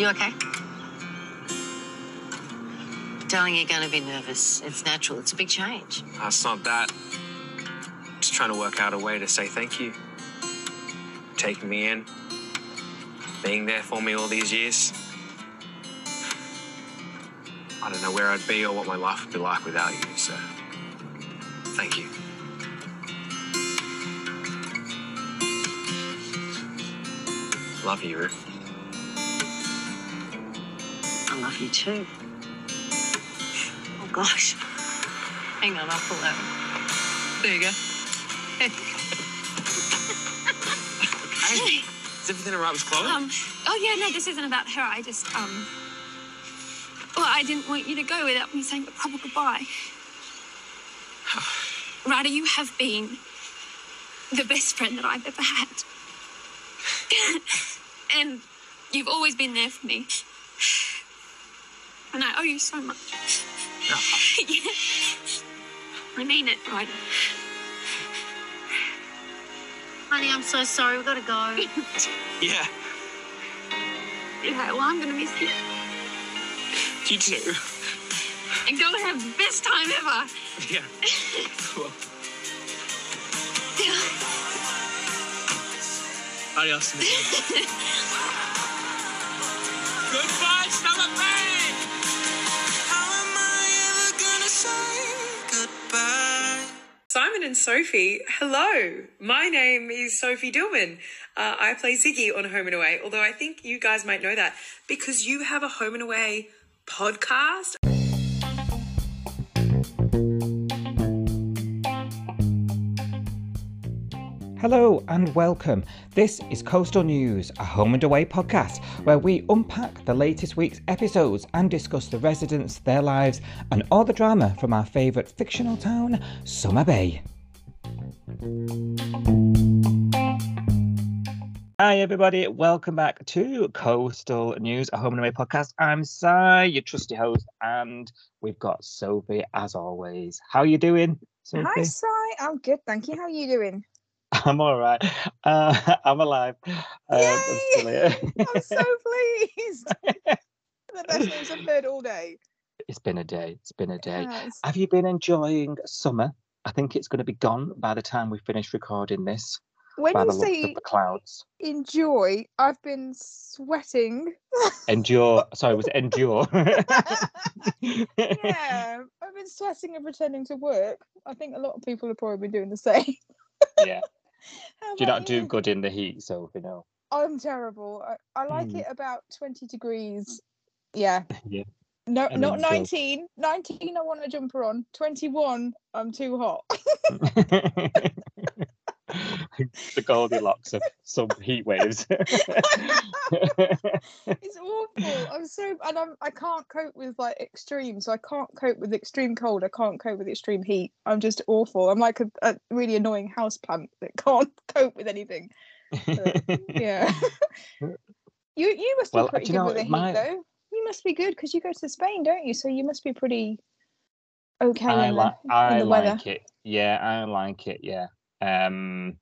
You okay? Darling, you're going to be nervous. It's natural. It's a big change. It's not that. Just trying to work out a way to say thank you. Taking me in, being there for me all these years. I don't know where I'd be or what my life would be like without you, so thank you. Love you, Ruth. I love you too. Oh, gosh. Hang on, I'll pull over. There you go. Hey, is everything alright with Chloe? Um, oh yeah, no, this isn't about her. I just, um, well, I didn't want you to go without me saying a proper goodbye. Ryder, you have been the best friend that I've ever had. and you've always been there for me. And I owe you so much. yeah. I mean it, Ryder. Honey, I'm so sorry. We've got to go. yeah, Yeah, well, I'm gonna miss you. you too. And go have the best time ever. Yeah. Cool. Adios, amigo. Goodbye, Summer Simon and Sophie, hello. My name is Sophie Dillman. Uh, I play Ziggy on Home and Away, although I think you guys might know that because you have a Home and Away podcast. Hello and welcome. This is Coastal News, a home and away podcast where we unpack the latest week's episodes and discuss the residents, their lives, and all the drama from our favourite fictional town, Summer Bay. Hi, everybody. Welcome back to Coastal News, a home and away podcast. I'm Si, your trusty host, and we've got Sophie as always. How are you doing, Sophie? Hi, Si. I'm good, thank you. How are you doing? I'm all right. Uh, I'm alive. Uh, I'm Yay! still here. I'm so pleased. the best news I've heard all day. it's been a day. It's been a day. Yes. Have you been enjoying summer? I think it's going to be gone by the time we finish recording this. When you the say clouds. enjoy, I've been sweating. Endure. Sorry, it was it endure? yeah, I've been sweating and pretending to work. I think a lot of people are probably been doing the same. yeah. Do you not do good in the heat, so you know. I'm terrible. I, I like Hmm. it about 20 degrees. Yeah. Yeah. No, And not then go- 19. 19, I want a jumper on. 21, I'm too hot. the Goldilocks of some heat waves. it's awful. I'm so and I'm I can't cope with like extreme. So I can't cope with extreme cold. I can't cope with extreme heat. I'm just awful. I'm like a, a really annoying house plant that can't cope with anything. Yeah. you you must be Well, pretty good know, with the heat my- though. You must be good because you go to Spain, don't you? So you must be pretty okay I in, like the, I in the weather. like it. Yeah, I like it. Yeah. Um,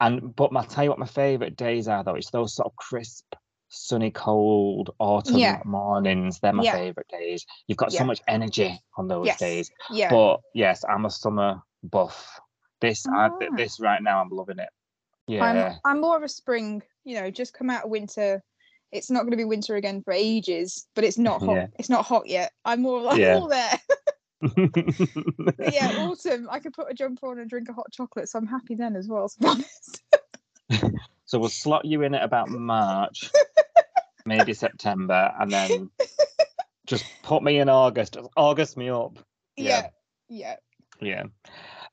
and but I'll tell you what my favourite days are though. It's those sort of crisp, sunny, cold autumn Yeah. mornings. They're my Yeah. favourite days. You've got so much energy on those Yes. days. Yeah. But yes, I'm a summer buff. This I, Ah. this right now, I'm loving it. Yeah. I'm I'm more of a spring, you know, just come out of winter. It's not going to be winter again for ages, but it's not hot. Yeah. It's not hot yet. I'm more like Yeah. all there. But yeah, autumn. I could put a jumper on and drink a hot chocolate, so I'm happy then as well. To be honest. so we'll slot you in at about March, maybe September, and then just put me in August. August me up. Yeah. yeah, yeah. Yeah.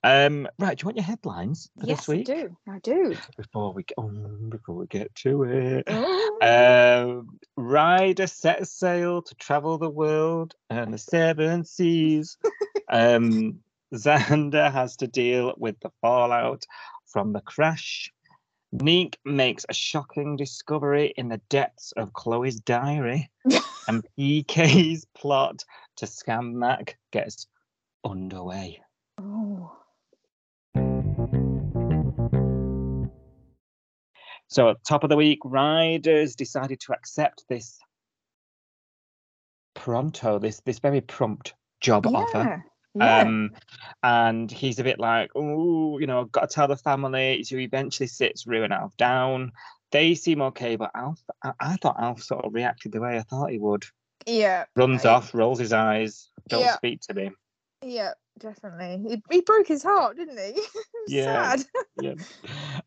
Um, right, do you want your headlines for Yes, this week? I do. I do. Before we get oh, before we get to it. Oh. Um, Ryder sets sail to travel the world and the seven seas. um, Xander has to deal with the fallout from the crash. Neek makes a shocking discovery in the depths of Chloe's diary, and PK's plot to scam Mac gets underway. oh. So, at top of the week, riders decided to accept this pronto, this this very prompt job offer. Yeah. Yeah. Um, and he's a bit like, oh, you know, I've got to tell the family. So he eventually sits Roo and Alf down. They seem okay, but Alf, I, I thought Alf sort of reacted the way I thought he would. yeah. Runs I- off, rolls his eyes, don't Yeah. speak to me. Yeah, definitely. He, he broke his heart, didn't he? Yeah. Sad. Yeah.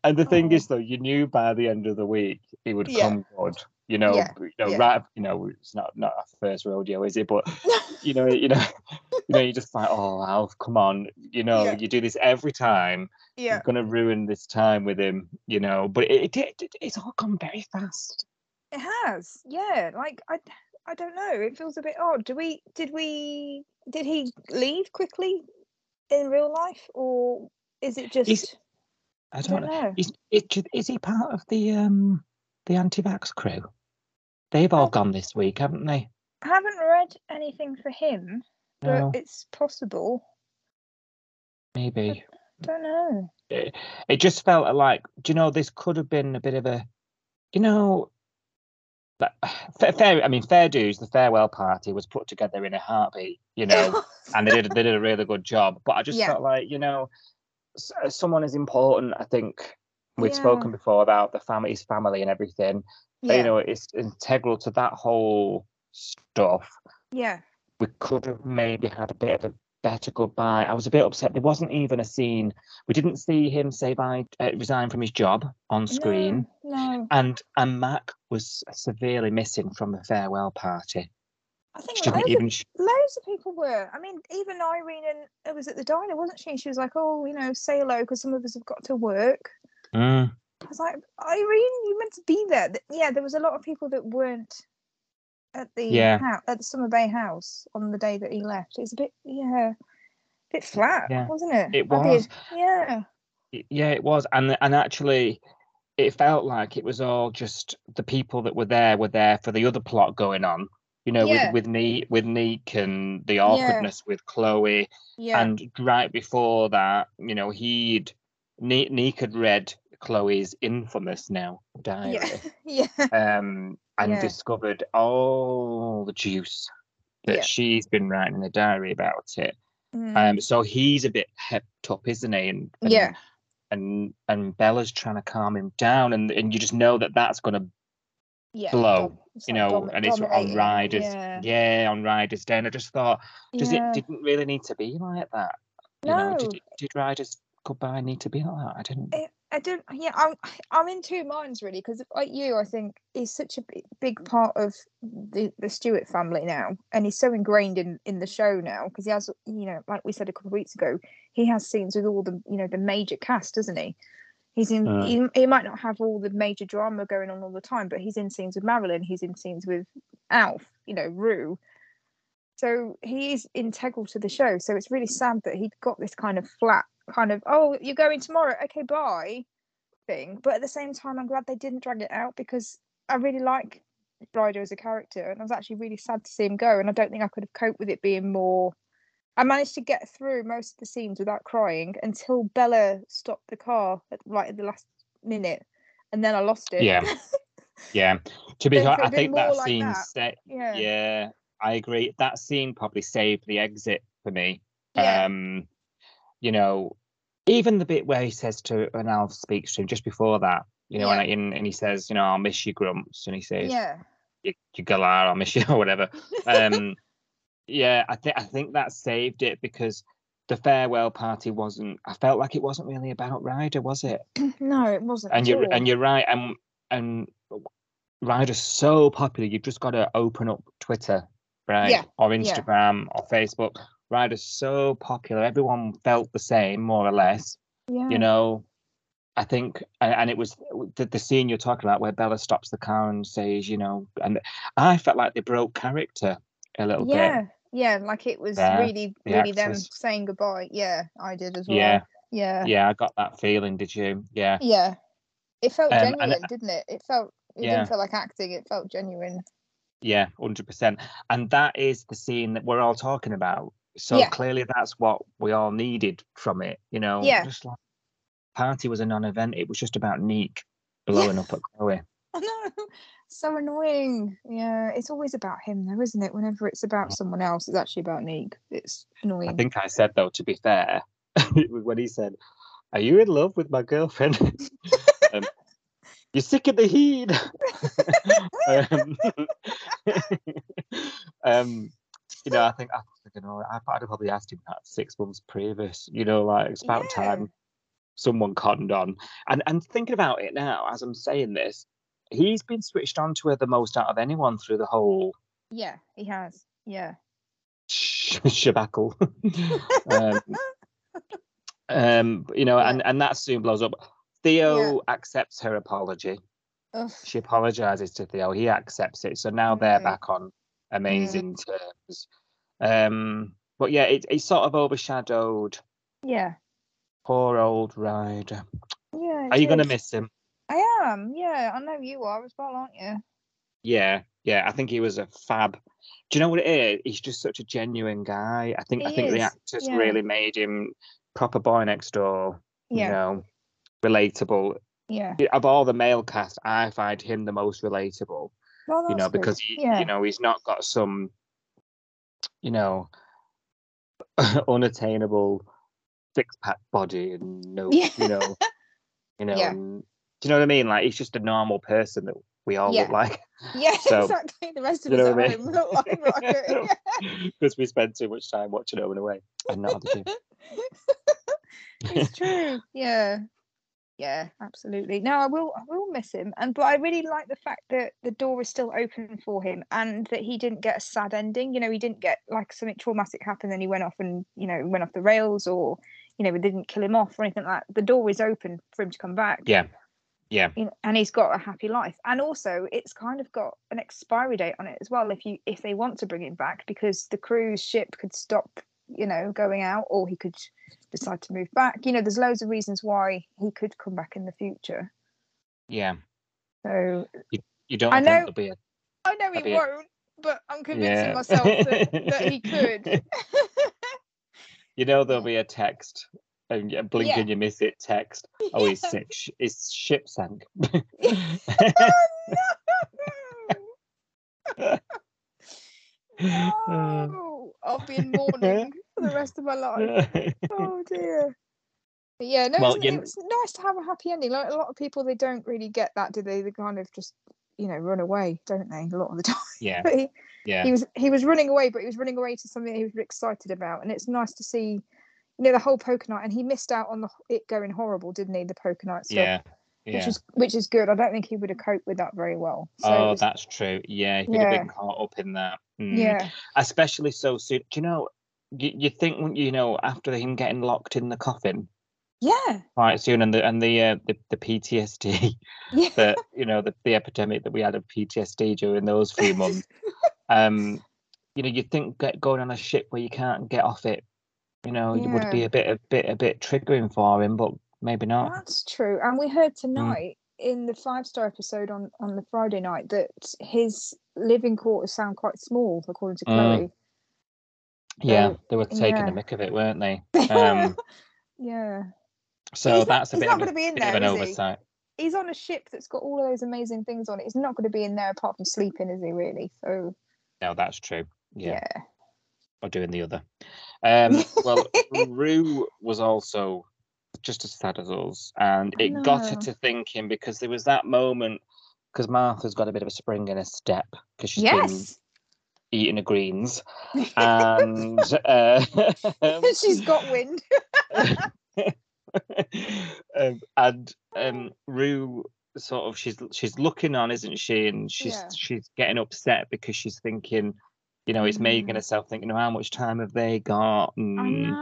And the thing Oh. is, though, you knew by the end of the week he would Yeah. come good. You know, Yeah, you know, yeah. right? You know, it's not not our first rodeo, is it? But you know, you know, you know, you're just like, oh, Alf, come on, you know, you do this every time. yeah. You're gonna ruin this time with him, you know. But it, it, it it's all gone very fast. It has. Yeah. Like I I don't know. It feels a bit odd. Do we did we did he leave quickly in real life or is it just I I don't don't know. know. Is it, is he part of the um the anti-vax crew? They've all gone this week, haven't they? I haven't read anything for him, but No, it's possible. maybe. Don't know. it, it just felt like do you know this could have been a bit of a you know like, fair, fair i mean fair dues the farewell party was put together in a heartbeat you know and they did they did a really good job but i just Yeah. felt like you know s- uh, someone is important i think we've Yeah. spoken before about the family's family and everything yeah. you know it's integral to that whole stuff yeah. we could have maybe had a bit of a better goodbye. I was a bit upset. There wasn't even a scene. We didn't see him say bye, uh, resign from his job on screen, No, no. and and Mac was severely missing from the farewell party. I think loads, even. of, loads of people were. I mean, even Irene and it was at the diner, wasn't she? She was like, "Oh, you know, say hello because some of us have got to work." Mm, I was like, Irene, you meant to be there. Yeah, there was a lot of people that weren't at the Yeah. at the Summer Bay house on the day that he left. It's a bit, yeah, a bit flat, Yeah, wasn't it? it was. Yeah, Yeah, it was, and and actually, it felt like it was all just the people that were there were there for the other plot going on. You know, Yeah. with with Neek, with Neek and the awkwardness with Chloe. yeah, And right before that, you know, he'd Ne- Neek had read Chloe's infamous now diary, yeah, yeah, um, and Yeah. discovered all the juice that Yeah. she's been writing in the diary about it. Mm, Um, so he's a bit hepped up, isn't he? And, and yeah, and and Bella's trying to calm him down, and and you just know that that's going to yeah. blow, dom- you like know, domi- and it's on Riders, Yeah, yeah, on Riders Day. And I just thought, does yeah. it didn't really need to be like that? You know, No. did did Riders Goodbye need to be like that? I didn't. it, I don't. Yeah, I'm. I'm in two minds really because, like you, I think he's such a bi- big part of the the Stewart family now, and he's so ingrained in in the show now because he has, you know, like we said a couple of weeks ago, he has scenes with all the, you know, the major cast, doesn't he? He's in. Mm. He, he might not have all the major drama going on all the time, but he's in scenes with Marilyn. He's in scenes with Alf. You know, Roo. So he is integral to the show. So it's really sad that he'd got this kind of flat, kind of, oh, you're going tomorrow. Okay, bye thing. But at the same time, I'm glad they didn't drag it out because I really like Ryder as a character. And I was actually really sad to see him go. And I don't think I could have coped with it being more. I managed to get through most of the scenes without crying until Bella stopped the car at right at the last minute. And then I lost it. Yeah. Yeah, to be fair, I think that like scene. that. Yeah. yeah, I agree. That scene probably saved the exit for me. Yeah. Um, you know, even the bit where he says to when Alf speaks to him just before that, you know, Yeah. and, and, he says, you know, I'll miss you, Grumps, and he says, Yeah. you, you galah, I'll miss you, or whatever. Um, yeah, I think I think that saved it because the farewell party wasn't. I felt like it wasn't really about Ryder, was it? no, it wasn't. and you're all. and you're right and and Ryder's so popular you've just got to open up Twitter right Yeah, or yeah. Instagram or Facebook Ryder's so popular everyone felt the same more or less yeah. you know I think and, it was the, the scene you're talking about where Bella stops the car and says you know and I felt like they broke character a little yeah. bit Yeah. Yeah, like it was Yeah, really, the really them saying goodbye. Yeah. I did as well. yeah Yeah. yeah I got that feeling did you yeah Yeah. It felt Um, genuine, didn't it? It felt it Yeah. didn't feel like acting, it felt genuine. Yeah, hundred percent. And that is the scene that we're all talking about. So Yeah. clearly, that's what we all needed from it. You know, Yeah. just like party was a non-event. It was just about Neek blowing up at Chloe. I know. So annoying. Yeah, it's always about him though, isn't it? Whenever it's about someone else, it's actually about Neek. It's annoying. I think I said though, to be fair, when he said, "Are you in love with my girlfriend?" um, You're sick of the heat. um, um, you know, I think I you know I, I'd have probably asked him that six months previous. You know, like it's about Yeah. time someone cottoned on. And and thinking about it now, as I'm saying this, he's been switched on to her the most out of anyone through the whole Yeah, he has. Yeah. sh- shabackle. um, um, you know, Yeah. and and that soon blows up. Theo accepts her apology. Ugh. She apologizes to Theo. He accepts it. So now they're Right. back on amazing terms. Um, but yeah, it, it sort of overshadowed Yeah. poor old Ryder. Yeah. Are you going to miss him? I am. Yeah, I know you are as well, aren't you? Yeah, yeah. I think he was a fab. Do you know what it is? He's just such a genuine guy. I think I He think the actors yeah. really made him proper boy next door. Yeah. You know, relatable. Yeah. Of all the male cast, I find him the most relatable. Well, you know, good. because he, yeah. you know, he's not got some, you know, unattainable six pack body and no, Yeah. you know, you know, Yeah. and, do you know what I mean? Like he's just a normal person that we all Yeah. look like Yeah, So, exactly. The rest of you us know at I mean? look like Rocket. because we spend too much time watching Home and Away and not the it's true. Yeah. Yeah, absolutely. No, I will I will miss him. And but I really like the fact that the door is still open for him and that he didn't get a sad ending. You know, he didn't get like something traumatic happened and he went off and, you know, went off the rails or, you know, it didn't kill him off or anything like that. The door is open for him to come back. Yeah, yeah, you know, and he's got a happy life and also it's kind of got an expiry date on it as well if you if they want to bring him back because the cruise ship could stop you know going out or he could decide to move back you know there's loads of reasons why he could come back in the future yeah. so You don't I know- be a i know he won't but i'm convincing Yeah. myself that, that he could you know there'll be a text um, and you blink Yeah. and you miss it text. Oh, he's sick. His ship sank. Oh, Uh. no! I'll be in mourning for the rest of my life. Oh dear. But yeah no Well, it's, you- it's nice to have a happy ending. Like a lot of people they don't really get that do they? They kind of just you know run away don't they a lot of the time? Yeah, he, yeah, he was he was running away but he was running away to something he was excited about. And it's nice to see you know the whole poker night and he missed out on the it going horrible didn't he the poker night stuff? Yeah, Yeah. which is which is good. I don't think he would have coped with that very well. So oh, was- that's true. Yeah, he'd have Yeah. been caught up in that. Mm. yeah especially so soon. Do you know? You, you think when you know after him getting locked in the coffin yeah quite soon, and the and the uh, the, the PTSD yeah that you know the, the epidemic that we had of PTSD during those few months. um, you know, you think get, going on a ship where you can't get off it, you know, it would be a bit a bit a bit triggering for him, but maybe not. That's true. And we heard tonight in the five star episode on, on the Friday night that his living quarters sound quite small, according to Mm. Chloe. Yeah, So, they were taking the yeah. mick of it, weren't they? Um, yeah. so he's not- that's a he's bit not of, a, gonna be in bit of there, an is he? He's on a ship that's got all of those amazing things on it. He's not going to be in there apart from sleeping, is he, really? So, No, that's true. Yeah, yeah. or doing the other. Um, well, Roo was also just as sad as us, and it got her to thinking because there was that moment because Martha's got a bit of a spring in her step because she's been eating her greens, and uh, She's got wind. um, and um, Roo sort of she's she's looking on, isn't she? And she's Yeah. she's getting upset because she's thinking, you know, it's Megan Mm. herself thinking, oh, how much time have they got? And.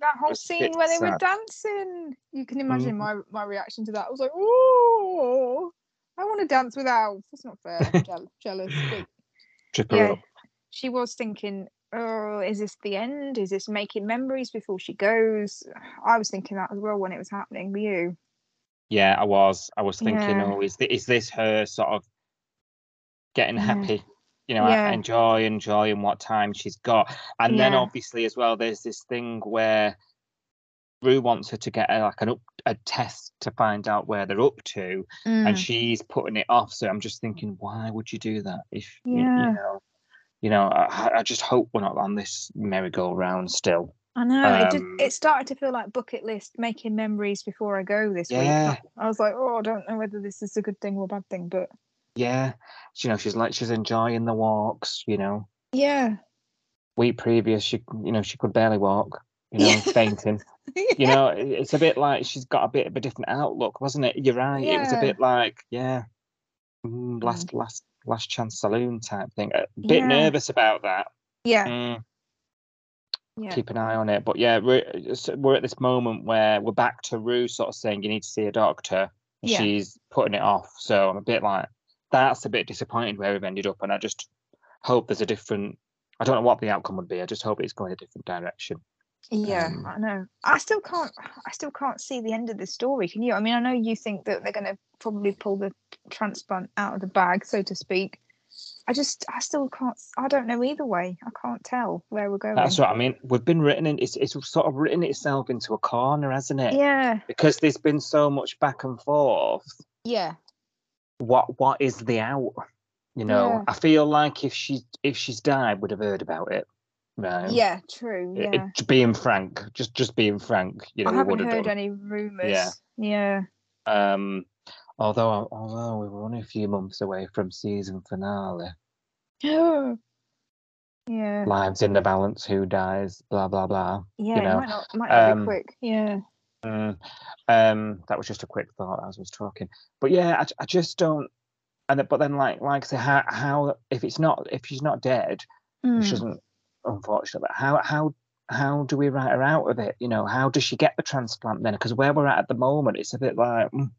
That whole scene where they were dancing. You can imagine Mhm. my, my reaction to that. I was like, oh, I want to dance with Alf. That's not fair. I'm jealous. Her yeah, up. she was thinking, oh, is this the end? Is this making memories before she goes? I was thinking that as well when it was happening. Were you? Yeah, I was. I was thinking, Yeah. oh, is this, is this her sort of getting Yeah. happy? You know, Yeah. enjoy, enjoying what time she's got. And then obviously as well, there's this thing where Roo wants her to get a, like an up a test to find out where they're up to, Mm. and she's putting it off. So I'm just thinking, why would you do that? If you- Yeah. you know, you know, I, I just hope we're not on this merry-go-round still. I know. it, just, Um, it started to feel like bucket list, making memories before I go this Yeah. week. I was like, oh, I don't know whether this is a good thing or a bad thing, but Yeah, you know, she's like she's enjoying the walks. You know, yeah. week previous, she you know she could barely walk. You know, Yeah. fainting. You know, it's a bit like she's got a bit of a different outlook, wasn't it? You're right. Yeah. It was a bit like yeah, mm, last last last chance saloon type thing. A bit Yeah. nervous about that. yeah. Mm, Yeah. Keep an eye on it. But yeah, we're we're at this moment where we're back to Roo sort of saying you need to see a doctor. Yeah. She's putting it off. So I'm a bit like that's a bit disappointed where we've ended up, and I just hope there's a different. I don't know what the outcome would be. I just hope it's going a different direction. Yeah, Um, I know. I still can't. I still can't see the end of the story. Can you? I mean, I know you think that they're going to probably pull the transplant out of the bag, so to speak. I just, I still can't. I don't know either way. I can't tell where we're going. That's what I mean. We've been written in. It's it's sort of written itself into a corner, hasn't it? Yeah, Because there's been so much back and forth. yeah, What what is the out? You know, Yeah. I feel like if she if she's died, we'd have heard about it. Right. yeah. True. Yeah. it- being frank, just just being frank, you know, I haven't heard done. any rumors. Yeah. Yeah. Um, although although we were only a few months away from season finale, Yeah. Lives in the balance, who dies, blah blah blah. Yeah. it know, might not. Might not um, be quick. Yeah. Mm, um, that was just a quick thought as I was talking. But yeah, I, I just don't. And but then, like like I say, how how if it's not if she's not dead, which Mm. isn't unfortunate, but how how how do we write her out of it? You know, how does she get the transplant then? Because where we're at at the moment, it's a bit like mm,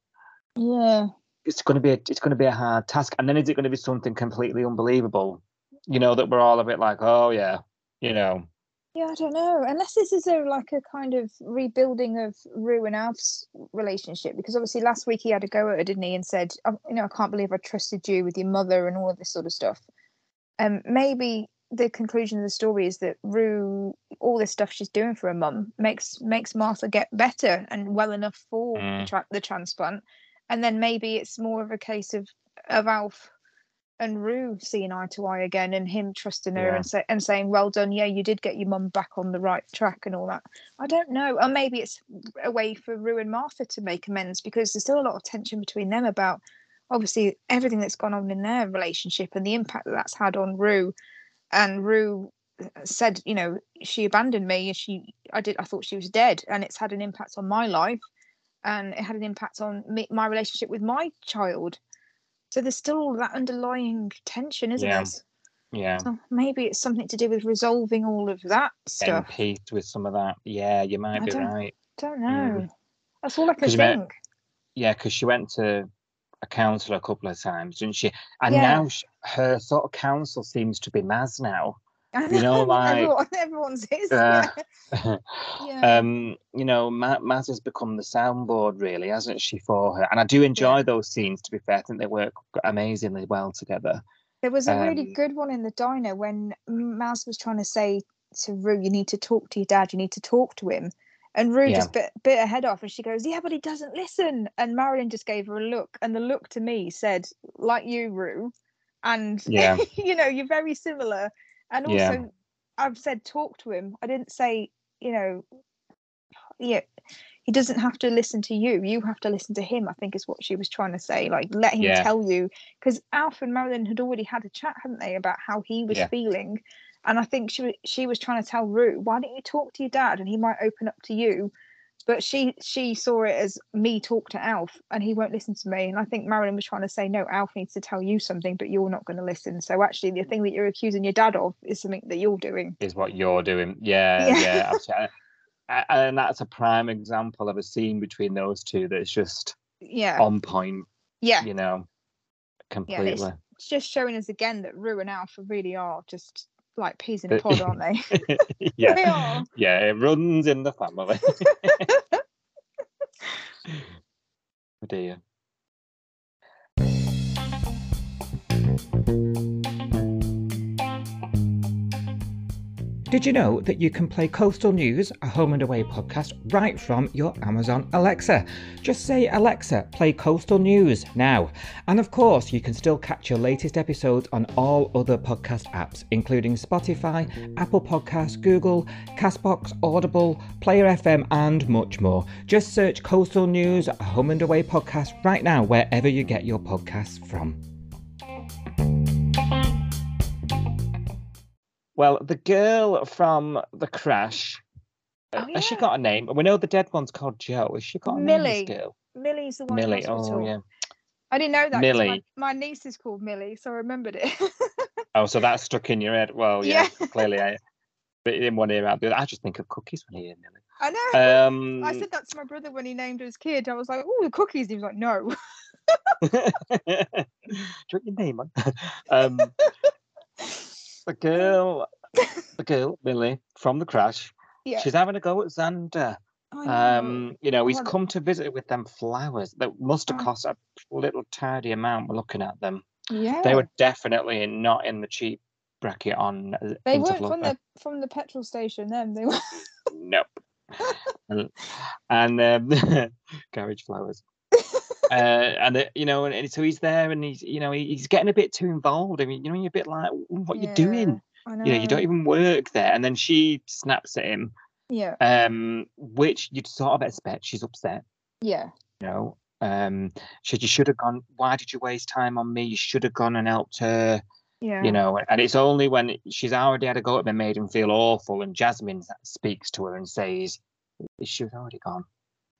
Yeah. it's going to be a, it's going to be a hard task. And then is it going to be something completely unbelievable? You know that we're all a bit like, oh yeah, you know, Yeah, I don't know. Unless this is a like a kind of rebuilding of Roo and Alf's relationship, because obviously last week he had a go at her, didn't he, and said, "Oh, "You know, I can't believe I trusted you with your mother and all of this sort of stuff." Um, maybe the conclusion of the story is that Roo, all this stuff she's doing for her mum, makes makes Martha get better and well enough for the, Mm. tra- the transplant, and then maybe it's more of a case of of Alf and Roo seeing eye to eye again and him trusting her Yeah. and say, and saying, "Well done, yeah, you did get your mum back on the right track and all that." I don't know, or maybe it's a way for Roo and Martha to make amends because there's still a lot of tension between them about obviously everything that's gone on in their relationship and the impact that that's had on Roo. And Roo uh, said, you know, she abandoned me. and She, I did, I thought she was dead, and it's had an impact on my life, and it had an impact on me, my relationship with my child. So there's still all that underlying tension, isn't Yeah. there? yeah, So maybe it's something to do with resolving all of that stuff. peace with some of that. Yeah, you might I be don't- right. Don't mm. know. That's all I can you met- think. Yeah, because she went to a counsellor a couple of times, didn't she? And Yeah. now sh- her sort of counsel seems to be Maz now. You know, like, everyone, everyone's his. uh, yeah. yeah. um, you know, Ma- Maz has become the soundboard, really, hasn't she, for her? And I do enjoy those scenes. To be fair, I think they work amazingly well together. There was a really Um, good one in the diner when Mouse was trying to say to Roo, "You need to talk to your dad. You need to talk to him." And Roo Yeah. just bit, bit her head off, and she goes, "Yeah, but he doesn't listen." And Marilyn just gave her a look, and the look to me said, "Like you, Roo," and Yeah. you know, you're very similar. And also, Yeah. I've said talk to him. I didn't say, you know, yeah, he doesn't have to listen to you. You have to listen to him. I think is what she was trying to say. Like, let him Yeah. tell you, because Alf and Marilyn had already had a chat, hadn't they, about how he was Yeah. feeling. And I think she she was trying to tell Roo, why don't you talk to your dad, and he might open up to you. But she she saw it as me talk to Alf, and he won't listen to me. And I think Marilyn was trying to say, no, Alf needs to tell you something, but you're not going to listen. So actually, the mm. thing that you're accusing your dad of is something that you're doing. Is what you're doing. Yeah, Yeah. yeah, And that's a prime example of a scene between those two that's just Yeah, on point, yeah. you know, completely. It's just showing us again that Roo and Alf really are just like peas in a pod, aren't they? They yeah, are. yeah, it runs in the family. oh dear. Did you know that you can play Coastal News, a home and away podcast, right from your Amazon Alexa? Just say, Alexa, play Coastal News now. And of course, you can still catch your latest episodes on all other podcast apps, including Spotify, Apple Podcasts, Google, Castbox, Audible, Player FM, and much more. Just search Coastal News, a home and away podcast right now, wherever you get your podcasts from. Well, the girl from the crash, uh, Oh, has she got a name? We know the dead one's called Joe. Has she got a Millie. name, girl? Millie's the one. Millie. Oh, yeah. I didn't know that. Millie. My, my niece is called Millie, so I remembered it. Oh, so that stuck in your head. Well, yeah, Yeah. clearly. I, but in one ear out the other. I just think of cookies when I hear Millie. I know. Um, I said that to my brother when he named his kid. I was like, "Oh, the cookies." He was like, "No." Do you want your name on? um, the girl, the girl, Millie, from the crash, Yeah. she's having a go at Xander. Um, you know, he's come to visit with them flowers that must have Oh. cost a little tidy amount. We're looking at them. yeah. They were definitely not in the cheap bracket on. uh, They weren't from the from the petrol station. Them. They were. Nope. and and um, garage flowers. Uh, and uh, you know, and, and so he's there, and he's you know he, he's getting a bit too involved. I mean, you know, you're a bit like, what you Yeah, doing? I know. You know, you don't even work there. And then she snaps at him, Yeah. um, which you'd sort of expect. She's upset. Yeah. You know, um, she you should have gone. Why did you waste time on me? You should have gone and helped her. Yeah. You know, and it's only when she's already had a go at him and made him feel awful, and Jasmine speaks to her and says, "She was already gone."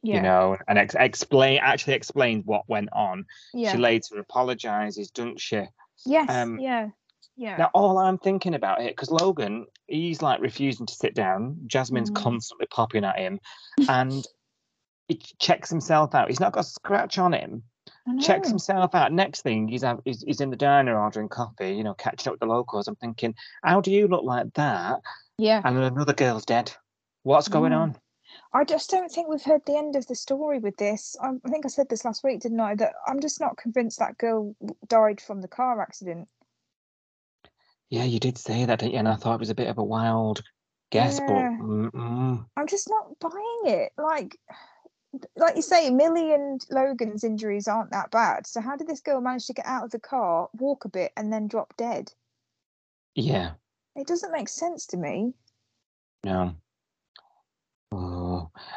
Yeah. you know, and ex- explain actually explains what went on. Yeah. She later apologizes, doesn't she? yes. um, yeah. Yeah. Now, all I'm thinking about it, because Logan, he's like refusing to sit down. Jasmine's Mhm. constantly popping at him, and he checks himself out. He's not got a scratch on him. Checks himself out. Next thing, he's, have, he's he's in the diner ordering coffee. You know, catching up with the locals. I'm thinking, how do you look like that? Yeah. And another girl's dead. What's going Yeah. on? I just don't think we've heard the end of the story with this. I, I think I said this last week, didn't I? That I'm just not convinced that girl died from the car accident. Yeah, you did say that, didn't you? And I thought it was a bit of a wild guess, Yeah. but mm-mm. I'm just not buying it. Like, like you say, Millie and Logan's injuries aren't that bad. So how did this girl manage to get out of the car, walk a bit, and then drop dead? yeah, It doesn't make sense to me. no.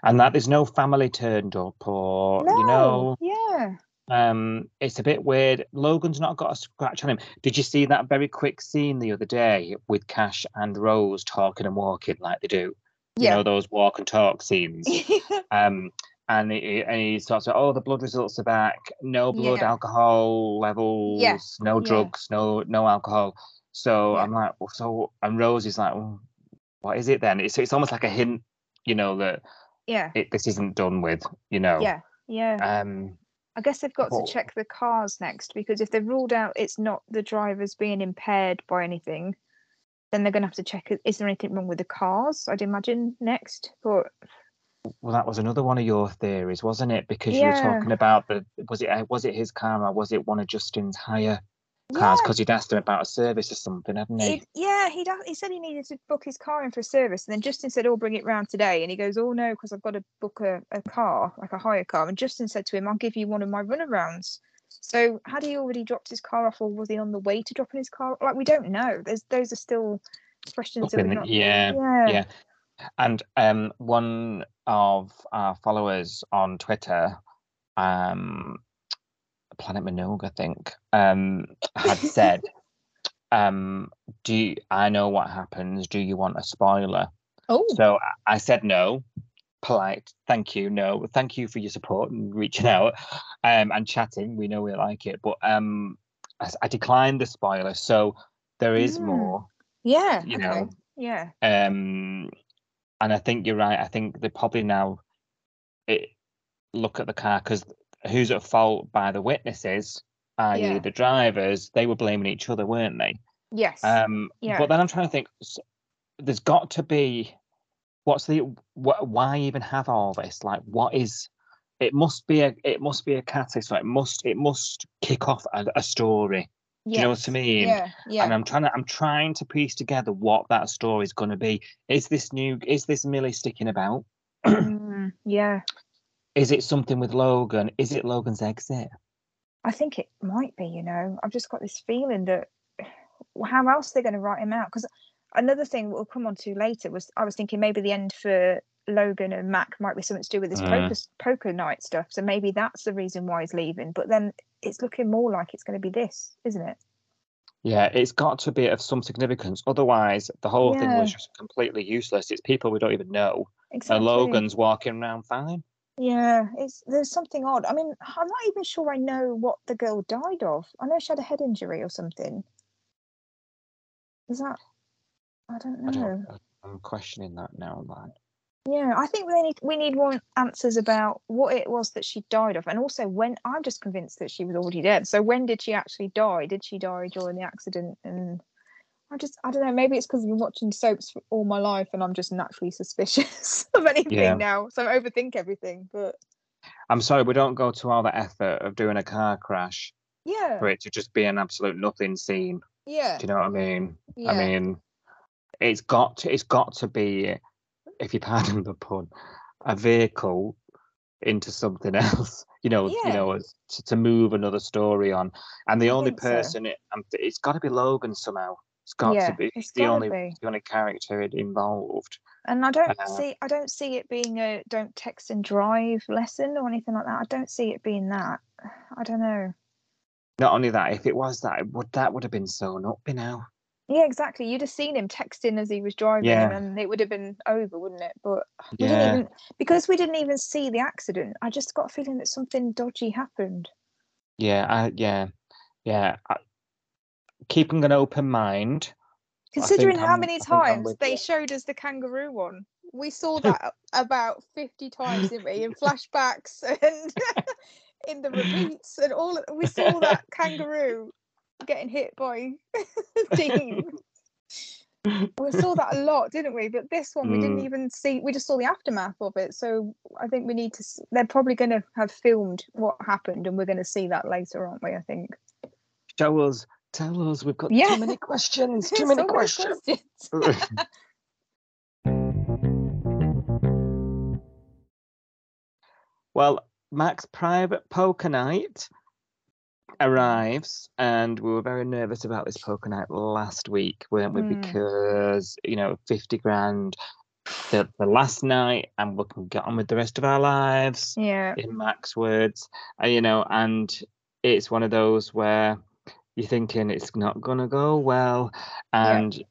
And that there's no family turned up, or no. you know, Yeah. um, it's a bit weird. Logan's not got a scratch on him. Did you see that very quick scene the other day with Cash and Rose talking and walking like they do? You Yeah. know those walk and talk scenes. um, and he, and he starts, oh, the blood results are back. No blood Yeah. alcohol levels. No yeah. drugs. No no alcohol. So Yeah. I'm like, well, so and Rose is like, well, what is it then? It's it's almost like a hint, you know, that yeah. it, this isn't done with, you know. Yeah. Yeah. Um. I guess they've got to check the cars next because if they've ruled out it's not the drivers being impaired by anything, then they're going to have to check is there anything wrong with the cars? I'd imagine next. But Well, that was another one of your theories, wasn't it? Because you were talking about the was it uh, was it his car or was it one of Justin's hire cars? yeah, Because he'd asked him about a service or something, hadn't he? it, yeah, he he said he needed to book his car in for a service, and then Justin said, "Oh, bring it round today." And he goes, "Oh no, because I've got to book a, a car, like a hire car." And Justin said to him, "I'll give you one of my runarounds." So had he already dropped his car off, or was he on the way to dropping his car? Like we don't know. There's those are still questions that we're not. yeah, yeah, yeah. And um, one of our followers on Twitter, um, Planet Minogue, I think, um, had said, um, "Do you, I know what happens? Do you want a spoiler?" Oh, So I- said no. Polite, thank you. No, thank you for your support and reaching out um, and chatting. We know we like it, but um, I, I declined the spoiler. So there is Mm. more. yeah. you okay. know, Yeah. Um, and I think you're right. I think they probably now it, look at the car because who's at fault by the witnesses, i.e., Yeah. the drivers. They were blaming each other, weren't they? Yes. Um, Yeah. But then I'm trying to think. There's got to be. What's the? Wh- why even have all this? Like, what is? It must be a. It must be a catalyst. It must. It must kick off a, a story. Do you know what I mean? Yeah, yeah. And I'm trying to I'm trying to piece together what that story is going to be. Is this new? Is this Millie sticking about? Mm, yeah. Is it something with Logan? Is it Logan's exit? I think it might be, you know. I've just got this feeling that how else they're going to write him out? Because another thing we'll come on to later was I was thinking maybe the end for Logan and Mac might be something to do with this Mm. poker poker night stuff. So maybe that's the reason why he's leaving. But then it's looking more like it's going to be this, isn't it? Yeah, it's got to be of some significance. Otherwise, the whole thing was just completely useless. It's people we don't even know, Exactly. and Logan's walking around fine. Yeah, it's there's something odd. I mean, I'm not even sure I know what the girl died of. I know she had a head injury or something. Is that? I don't know. I don't. Uh, I'm questioning that now. Like, Yeah, I think we need we need more answers about what it was that she died of, and also when. I'm just convinced that she was already dead. So when did she actually die? Did she die during the accident? And I just I don't know. Maybe it's because I've been watching soaps for all my life, and I'm just naturally suspicious of anything Yeah. now. So I overthink everything. But I'm sorry, we don't go to all the effort of doing a car crash yeah, for it to just be an absolute nothing scene. yeah, Do you know what I mean? yeah. I mean, it's got to, it's got to be, if you pardon the pun, a vehicle into something else. You know, you know, to, to move another story on. And the I only think so. person, it, um, it's got to be Logan somehow. It's got Yeah, to be. it's the only, be. the only character involved. And I don't Uh, see I don't see it being a don't text and drive lesson or anything like that. I don't see it being that. I don't know. Not only that, if it was that, it would that would have been sewn up by now. Yeah, exactly. You'd have seen him texting as he was driving, Yeah. and it would have been over, wouldn't it? But we Yeah. didn't even because we didn't even see the accident. I just got a feeling that something dodgy happened. Yeah, I, yeah, yeah. I, keeping an open mind. Considering how I'm- many times they you. showed us the kangaroo one, we saw that about fifty times, didn't we? In flashbacks and in the repeats and all. We saw that kangaroo getting hit by Dean. we saw that a lot, didn't we? But this one, we didn't Mm. even see. We just saw the aftermath of it. So I think we need to. They're probably going to have filmed what happened, and we're going to see that later, aren't we? I think. Show us, tell us. We've got Yeah. too many questions. Too So many many questions. questions. well, Mac's private poker night arrives, and we were very nervous about this poker night last week, weren't we? Mm. Because you know, fifty grand. The, the last night, and we can get on with the rest of our lives. yeah. in Mac's words, uh, you know, and it's one of those where you're thinking it's not gonna go well, Yeah. and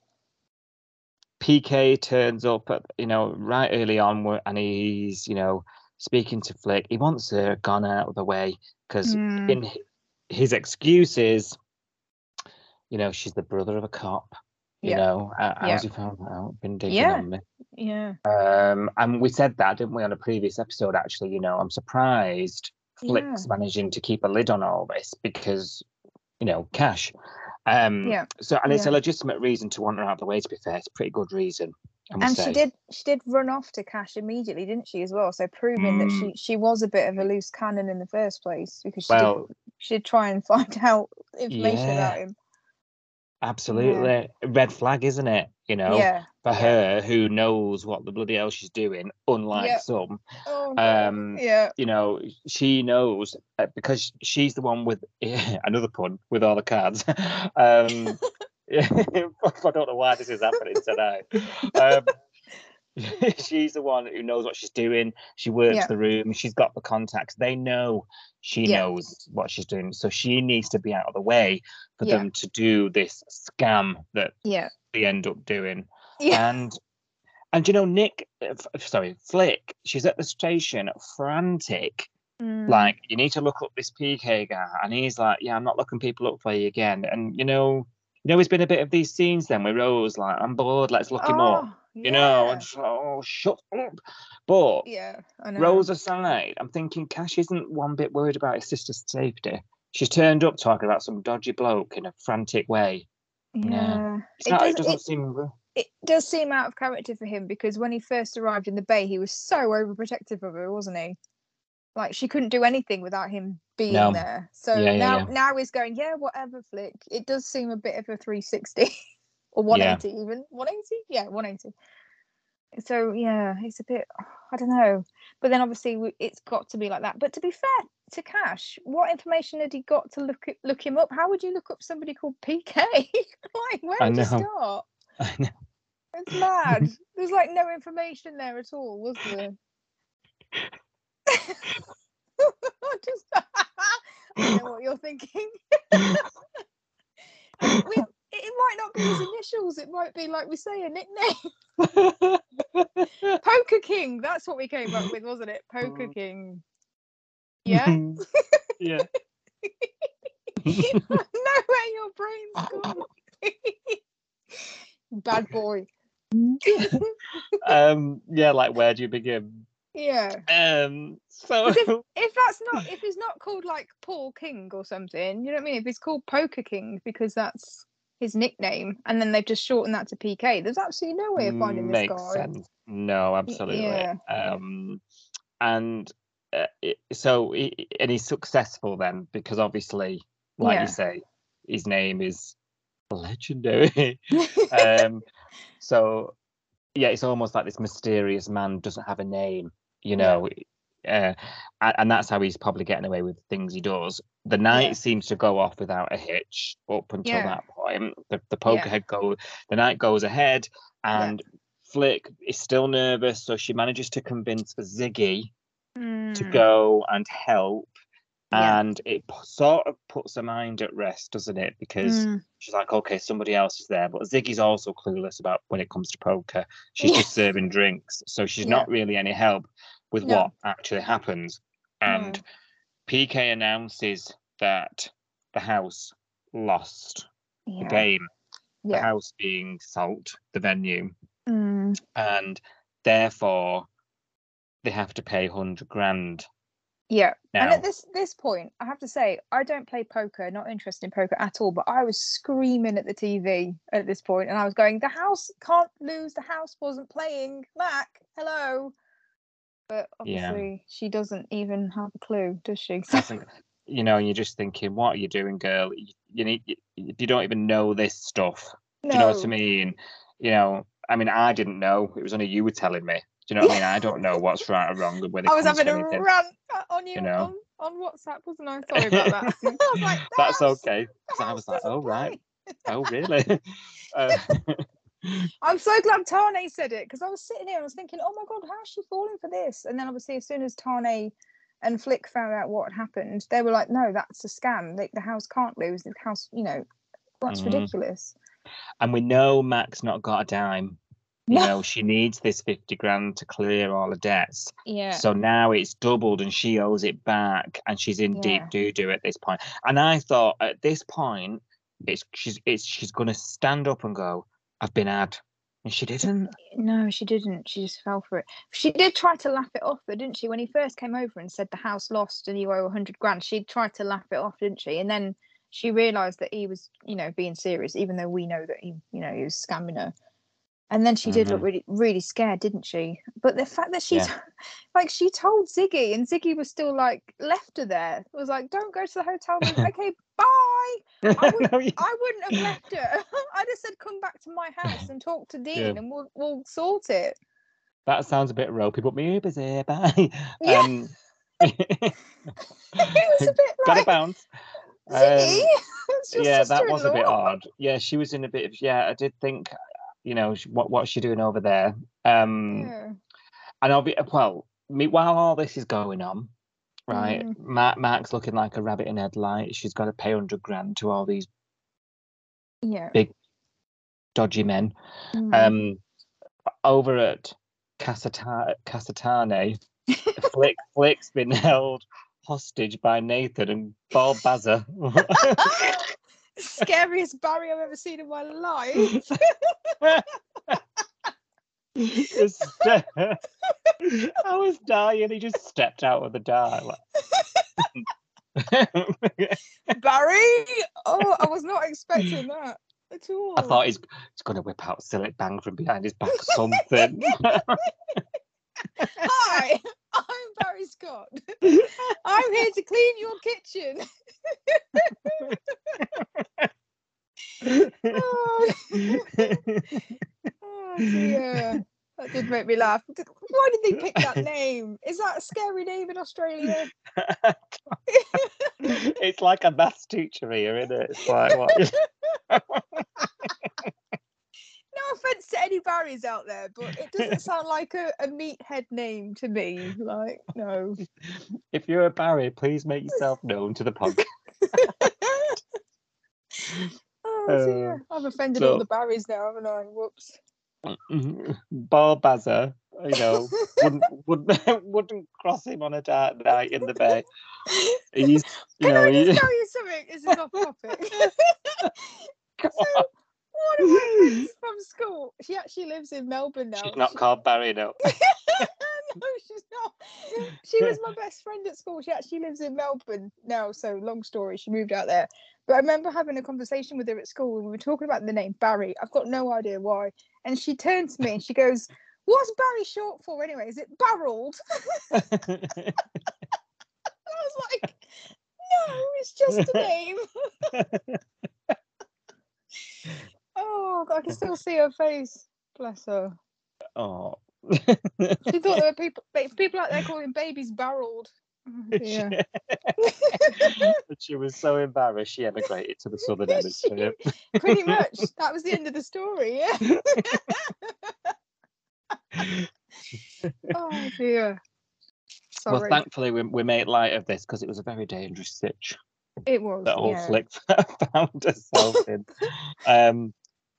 PK turns up, at, you know, right early on, and he's, you know, speaking to Flick. He wants her gone out of the way because Mm. in his excuse is, you know, she's the brother of a cop. You Yeah. know, uh, Yeah. how's he found out? Been digging Yeah. on me. Yeah. Um, and we said that, didn't we, on a previous episode? Actually, you know, I'm surprised Yeah. Flick's managing to keep a lid on all this because, you know, cash. Um, Yeah. So, and it's a legitimate reason to want her out of the way. To be fair, it's a pretty good reason. And say. she did she did run off to cash immediately didn't she as well so proving that Mm. she she was a bit of a loose cannon in the first place because she Well, did she did try and find out information about him absolutely, red flag, isn't it? You know, yeah for her who knows what the bloody hell she's doing, unlike Yeah. some. oh. Um, yeah you know, she knows uh, because she's the one with another pun with all the cards. um, I don't know why this is happening tonight. Um, she's the one who knows what she's doing. She works Yeah. the room. She's got the contacts. They know she Yeah. knows what she's doing. So she needs to be out of the way for Yeah. them to do this scam that yeah they end up doing. yeah And and you know, Nick, sorry, Flick, she's at the station frantic Mm, like you need to look up this PK guy, and he's like, "Yeah, I'm not looking people up for you again." And you know, you know, there's been a bit of these scenes then where Rose like, "I'm bored, let's look him up," oh, you know, and just "Oh, shut up." But yeah i know Rose aside, I'm thinking Cash isn't one bit worried about his sister's safety. She's turned up talking about some dodgy bloke in a frantic way. yeah It's It not, does- it doesn't it- seem. it does seem out of character for him because when he first arrived in the bay, he was so overprotective of her, wasn't he? Like she couldn't do anything without him being No. there. So Yeah, yeah, now yeah. now he's going, yeah, whatever, flick. It does seem a bit of a 360 or 180 even. 180? Yeah, 180. So yeah, it's a bit I don't know. But then obviously we- it's got to be like that. But to be fair to Cash, what information had he got to look look him up? How would you look up somebody called PK? like where I would you start? I know. It's mad. There's like no information there at all, was there? I just I know what you're thinking. we, it, it might not be his initials. It might be like we say a nickname. Poker King. That's what we came up with, wasn't it? Poker King. Yeah. yeah. I know where your brain's gone. Bad boy. Um. Yeah. Like, where do you begin? Yeah. Um. So. If that's not if he's not called like Paul King or something, you know what I mean? If he's called Poker King because that's his nickname, and then they've just shortened that to PK, there's absolutely no way of finding this makes guy. sense. No, absolutely. yeah. Um, and uh, so he, and he's successful then because obviously, like Yeah. you say, his name is legendary. um, so yeah, it's almost like this mysterious man doesn't have a name, you Yeah. know. Uh, and, that's how he's probably getting away with things he does. The night Yeah. seems to go off without a hitch up until Yeah. that point. The, the poker head go, the night goes ahead, and Flick is still nervous, so she manages to convince Ziggy to Mm, go and help. Yeah. And it p- sort of puts her mind at rest, doesn't it? Because mm, she's like, okay, somebody else is there. But Ziggy's also clueless about when it comes to poker. She's Yeah. just serving drinks. So she's Yeah. not really any help with No. what actually happens. And PK announces that the house lost the yeah. game, the house being Salt, the venue. Mm, And therefore, they have to pay 100 grand. yeah. And at this this point, I have to say, I don't play poker, not interested in poker at all. But I was screaming at the TV at this point, and I was going, "The house can't lose. The house wasn't playing. Mac, hello." But Yeah. obviously, she doesn't even have a clue, does she? doesn't- you know, you're just thinking, what are you doing, girl? You, you need, you, you don't even know this stuff. Do you know what I mean? You know, I mean, I didn't know. It was only you were telling me. Do you know what I mean? I don't know what's right or wrong when it I was having a anything. rant uh, on you, know? on, on WhatsApp, wasn't I? Sorry about that. I was like, "The That's okay. I was like, oh, right. Oh, really? uh, I'm so glad Tane said it because I was sitting here and I was thinking, oh my god, how's she falling for this? And then obviously, as soon as Tane and Flick found out what had happened, they were like, no, that's a scam. Like the house can't lose. The house, you know, that's Mhm. ridiculous. and we know Mac's not got a dime. You know, she needs this 50 grand to clear all the debts. Yeah. So now it's doubled and she owes it back and she's in deep doo doo at this point. And I thought at this point, it's she's it's she's gonna stand up and go, I've been had. And she didn't. No, she didn't. She just fell for it. She did try to laugh it off, though, didn't she? When he first came over and said the house lost and you owe a hundred grand, she tried to laugh it off, didn't she? And then she realised that he was, you know, being serious, even though we know that he, you know, he was scamming her. And then she did look really, really scared, didn't she? But the fact that she's Yeah. like, she told Ziggy, and Ziggy was still like left her there. Was like, "Don't go to the hotel room." okay, bye. I would, No, you- I wouldn't have left her. I just said, "Come back to my house and talk to Dean, and we'll we'll sort it." that sounds a bit ropey, but me Uber's here. Bye. Yeah. Um, it was a bit gotta bounce. Ziggy. Um, yeah, that was a bit odd. Yeah, she was in a bit of yeah. I did think, you know, what what's she doing over there? Um, Yeah. and I'll be well. Me, while all this is going on, right? Mm. Mark, Mark's looking like a rabbit in headlights. She's got to pay hundred grand to all these Yeah. dodgy men. Mm. Um, over at Casata- Casatane, Flick Flick's been held hostage by Nathan and Bob Bazza. Scariest Barry I've ever seen in my life. I was dying. He just stepped out of the door. like- Barry. Oh, I was not expecting that at all. I thought he's, he's going to whip out Cillit Bang from behind his back or something. Hi, I'm Barry Scott. I'm here to clean your kitchen. oh, oh dear. That did make me laugh. Why did they pick that name? Is that a scary name in Australia? it's like a maths teacher here, isn't it? It's like what? No offense to any Barrys out there, but it doesn't sound like a, a meathead name to me. Like, no. if you're a Barry, please make yourself known to the podcast. Oh Uh, dear. I've offended all the Barrys now, haven't I? Whoops. Bar Bazza, you know, wouldn't wouldn't wouldn't cross him on a dark night in the bay. He's, you Can know, I just he, tell you something? This is off topic. so, one of my friends from school, she actually lives in Melbourne now. she's not She- called Barry, no. no, she's not. She was my best friend at school. She actually lives in Melbourne now. So, long story, she moved out there. But I remember having a conversation with her at school and we were talking about the name Barry. I've got no idea why. And she turned to me and she goes, What's Barry short for anyway? Is it barreled? I was like, No, it's just a name. Oh, I can still see her face. Bless her. oh. She thought there were people people out there calling babies barreled. Oh, dear. But she was so embarrassed she emigrated to the southern hemisphere. Pretty much. That was the end of the story, yeah. oh dear. Sorry. Well, thankfully we, we made light of this because it was a very dangerous stitch it was. that old yeah. flick found herself in. Um,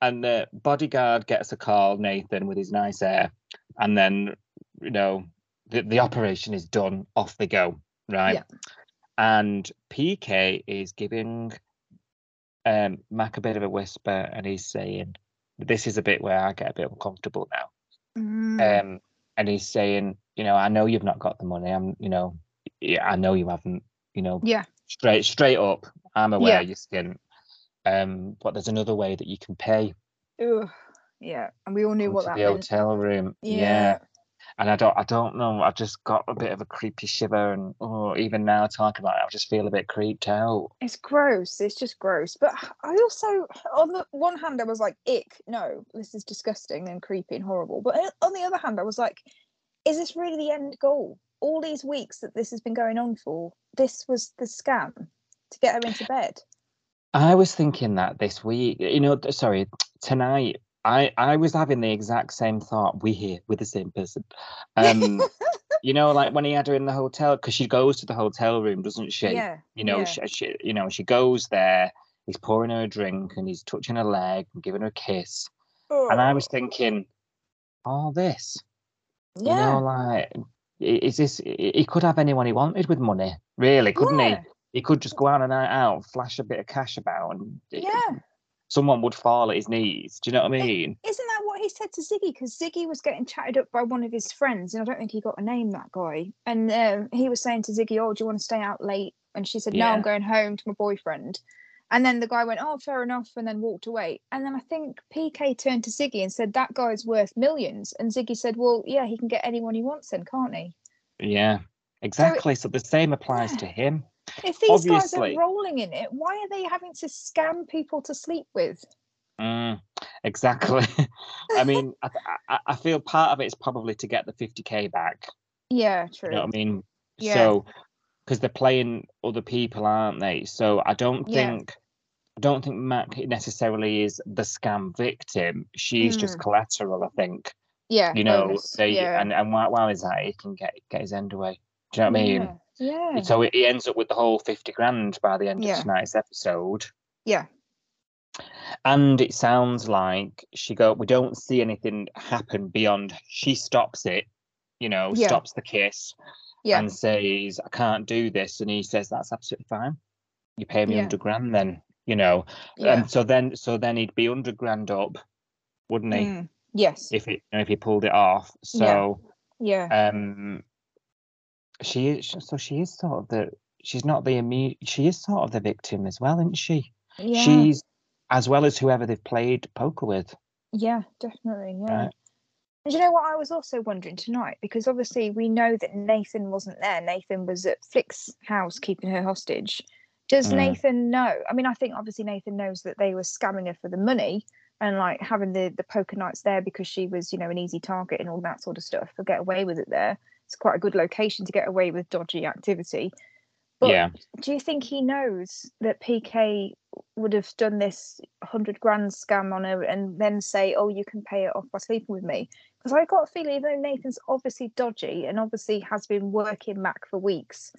and the bodyguard gets a call, Nathan, with his nice hair, and then you know the, the operation is done. Off they go, right? Yeah. And PK is giving um, Mac a bit of a whisper, and he's saying, "This is a bit where I get a bit uncomfortable now." Mm, um, and he's saying, you know, I know you've not got the money. I'm, you know, yeah, I know you haven't. You know, yeah. straight straight up. I'm aware Yeah. you're skint. Um, but there's another way that you can pay. Ugh. Yeah. And we all knew what that the meant. hotel room. Yeah. And I don't, I don't know. I've just got a bit of a creepy shiver, and oh, even now talking about it, I just feel a bit creeped out. It's gross. It's just gross. But I also, on the one hand, I was like, ick, no, this is disgusting and creepy and horrible. But on the other hand, I was like, is this really the end goal? All these weeks that this has been going on for, this was the scam to get her into bed. I was thinking that this week, you know, sorry, tonight. I, I was having the exact same thought. We here with the same person. Um, you know, like when he had her in the hotel, because she goes to the hotel room, doesn't she? yeah. You know, yeah. she, she, you know, she goes there. He's pouring her a drink and he's touching her leg and giving her a kiss. And I was thinking, all this, you yeah. know, like, is this? He could have anyone he wanted with money, really, couldn't yeah. he? He could just go out and out, flash a bit of cash about, and it- Yeah. someone would fall at his knees. Do you know what I mean? Isn't that what he said to Ziggy? Because Ziggy was getting chatted up by one of his friends, and I don't think he got a name, that guy. And um, he was saying to Ziggy, Oh, do you want to stay out late? And she said, No, I'm going home to my boyfriend. And then the guy went, Oh, fair enough, and then walked away. And then I think PK turned to Ziggy and said, That guy's worth millions. And Ziggy said, Well, yeah, he can get anyone he wants then, can't he? Yeah, exactly. So the same applies to him. If these guys are rolling in it, why are they having to scam people to sleep with? Mm, exactly. I mean, I, I, I feel part of it is probably to get the 50k back. Yeah, true. You know what I mean? Yeah. So, because they're playing other people, aren't they? So I don't Yeah. think, I don't think Mac necessarily is the scam victim. She's just Mm. collateral. I think. yeah. You know, bonus, they yeah. and and while, while he's at it, he can get get his end away. Do you know what I mean? Yeah. Yeah. So he ends up with the whole 50 grand by the end Yeah. of tonight's episode. Yeah. And it sounds like she go. We don't see anything happen beyond. She stops it, you know, Yeah. stops the kiss, Yeah. and says, "I can't do this." And he says, "That's absolutely fine. You pay me Yeah. hundred grand, then." You know. yeah. And so then, so then he'd be hundred grand up, wouldn't he? Mm, Yes. If it, if he pulled it off. Yeah. So, yeah. um, she is. So she is sort of the. She's not the immediate. She is sort of the victim as well, isn't she? yeah. She's as well as whoever they've played poker with. Yeah, definitely. Yeah. Right. And you know what I was also wondering tonight? Because obviously we know that Nathan wasn't there. Nathan was at Flick's house keeping her hostage. Does Mm. Nathan know? I mean, I think obviously Nathan knows that they were scamming her for the money and like having the the poker nights there because she was, you know, an easy target and all that sort of stuff. They'll get away with it there. It's quite a good location to get away with dodgy activity. But yeah. do you think he knows that PK would have done this hundred grand scam on her and then say, "Oh, you can pay it off by sleeping with me"? Because I got a feeling, even though Nathan's obviously dodgy and obviously has been working Mac for weeks,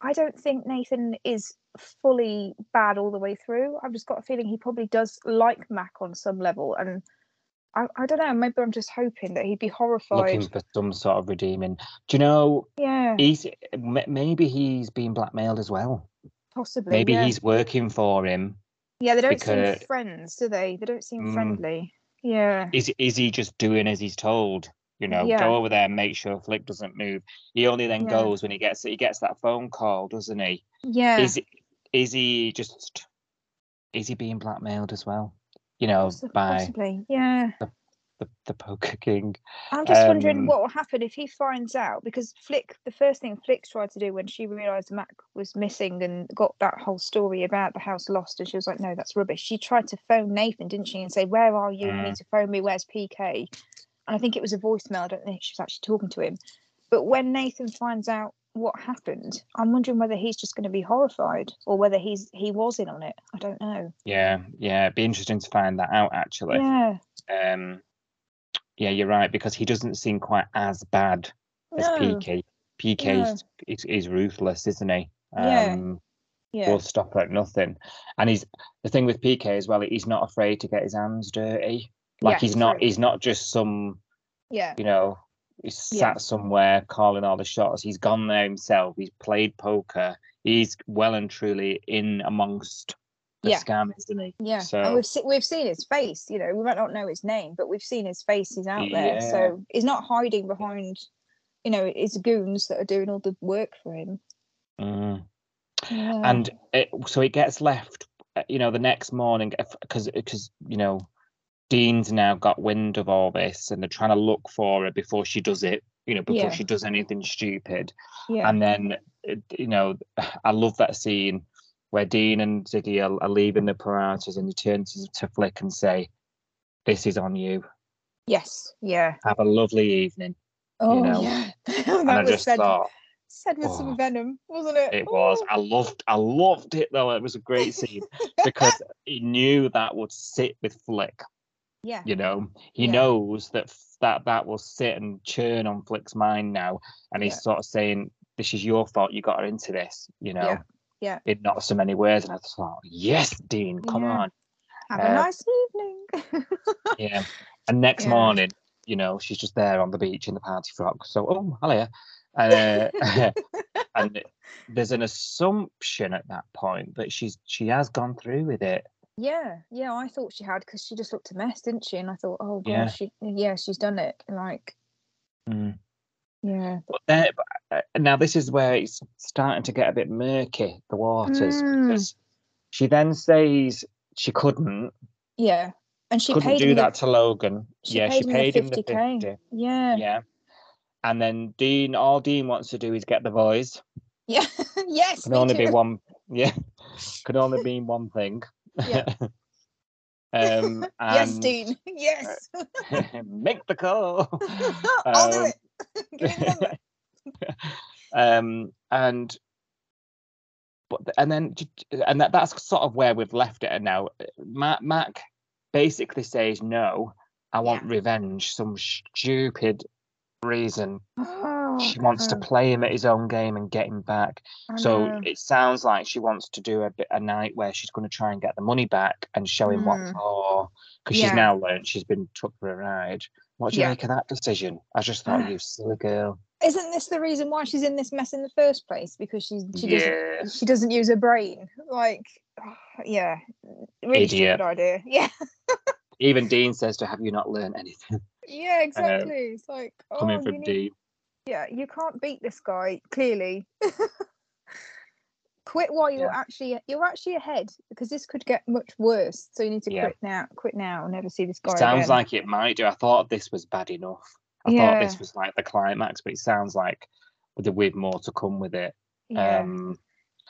I don't think Nathan is fully bad all the way through. I've just got a feeling he probably does like Mac on some level, and I, I don't know. Maybe I'm just hoping that he'd be horrified. Looking for some sort of redeeming. Do you know? yeah, He's maybe he's being blackmailed as well. possibly. Maybe yeah. he's working for him. Yeah, they don't because- seem friends, do they? They don't seem Mm. friendly. Yeah. Is is he just doing as he's told? You know, Yeah. go over there and make sure Flick doesn't move. He only then Yeah. goes when he gets he gets that phone call, doesn't he? Yeah. Is is he just is he being blackmailed as well? You know, by possibly. Yeah. the, the poker king. I'm just wondering Um, what will happen if he finds out because Flick, the first thing Flick tried to do when she realised Mac was missing and got that whole story about the house lost, and she was like, "No, that's rubbish." She tried to phone Nathan, didn't she, and say, "Where are you? You Mm. need to phone me. Where's PK?" And I think it was a voicemail. I don't think she was actually talking to him. But when Nathan finds out what happened, I'm wondering whether he's just going to be horrified or whether he's he was in on it. I don't know. Yeah, yeah, it'd be interesting to find that out actually. Yeah. Um yeah, you're right, because he doesn't seem quite as bad as No. PK. PK No. is, is, ruthless, isn't he? Yeah. Um Yeah. will stop at nothing. And he's the thing with PK as well, he's not afraid to get his hands dirty. Like Yeah, he's not true. he's not just some, Yeah. you know, he's Yeah. sat somewhere calling all the shots. He's gone there himself. He's played poker. He's well and truly in amongst the Yeah. scam, isn't he? Yeah, So and we've se- we've seen his face. You know, we might not know his name, but we've seen his face. He's out there, so he's not hiding behind, you know, his goons that are doing all the work for him. mm. Yeah. and it, so it gets left uh, you know the next morning because because you know dean's now got wind of all this and they're trying to look for her before she does it you know before Yeah. she does anything stupid yeah, and then you know i love that scene where dean and ziggy are, are leaving the parameters and he turns to, flick and say this is on you yes, yeah. have a lovely evening Oh know, yeah, and i that was just said, thought said with oh, some venom, wasn't it? It was. Oh. I loved. I loved it though. It was a great scene because he knew that would sit with Flick. Yeah, You know, he Yeah. knows that that that will sit and churn on Flick's mind now, and he's Yeah. sort of saying, "This is your fault. You got her into this." You know, Yeah. Yeah. in not so many words. And I thought, "Yes, Dean, come on." Have uh, a nice evening. Yeah. And next morning, you know, she's just there on the beach in the party frock. So, oh, hello. Uh, and there's an assumption at that point that she's she has gone through with it. Yeah, yeah. I thought she had because she just looked a mess, didn't she? And I thought, oh Yeah. gosh, she, yeah, she's done it. Like, Mm. yeah, But then, but, uh, now this is where it's starting to get a bit murky, the waters, Mm. because she then says she couldn't, yeah. And she couldn't paid do him the- that to Logan. She yeah, paid she him the paid him the 50k. 50. Yeah. Yeah. And then Dean, all Dean wants to do is get the boys. Yeah. yes. Can only be one. Yeah, can only mean one thing. Yeah. um, yes, Dean. Yes. make the call. I'll do Um, it. Give me um, and but and then and that, that's sort of where we've left it And now. Mac, Mac basically says no. I want revenge. Some stupid reason. Oh, She wants to play him at his own game and get him back. So it sounds like she wants to do a bit a night where she's going to try and get the money back and show him what Mm. for because Yeah. she's now learned she's been took for a ride. What do you Yeah. make of that decision? I just thought you silly girl. Isn't this the reason why she's in this mess in the first place? Because she's she doesn't she doesn't use her brain. Like, yeah, really Idiot. stupid idea. Yeah. Even Dean says to have you not learned anything Yeah. Exactly. it's like oh, coming from need- Dean. Yeah, you can't beat this guy clearly. Quit while you're Yeah. actually you're actually ahead because this could get much worse. So you need to Yeah. quit now. Quit now. Never see this guy Sounds again. like it might do. I thought this was bad enough. I thought this was like the climax, but it sounds like with with more to come with it. yeah. Um,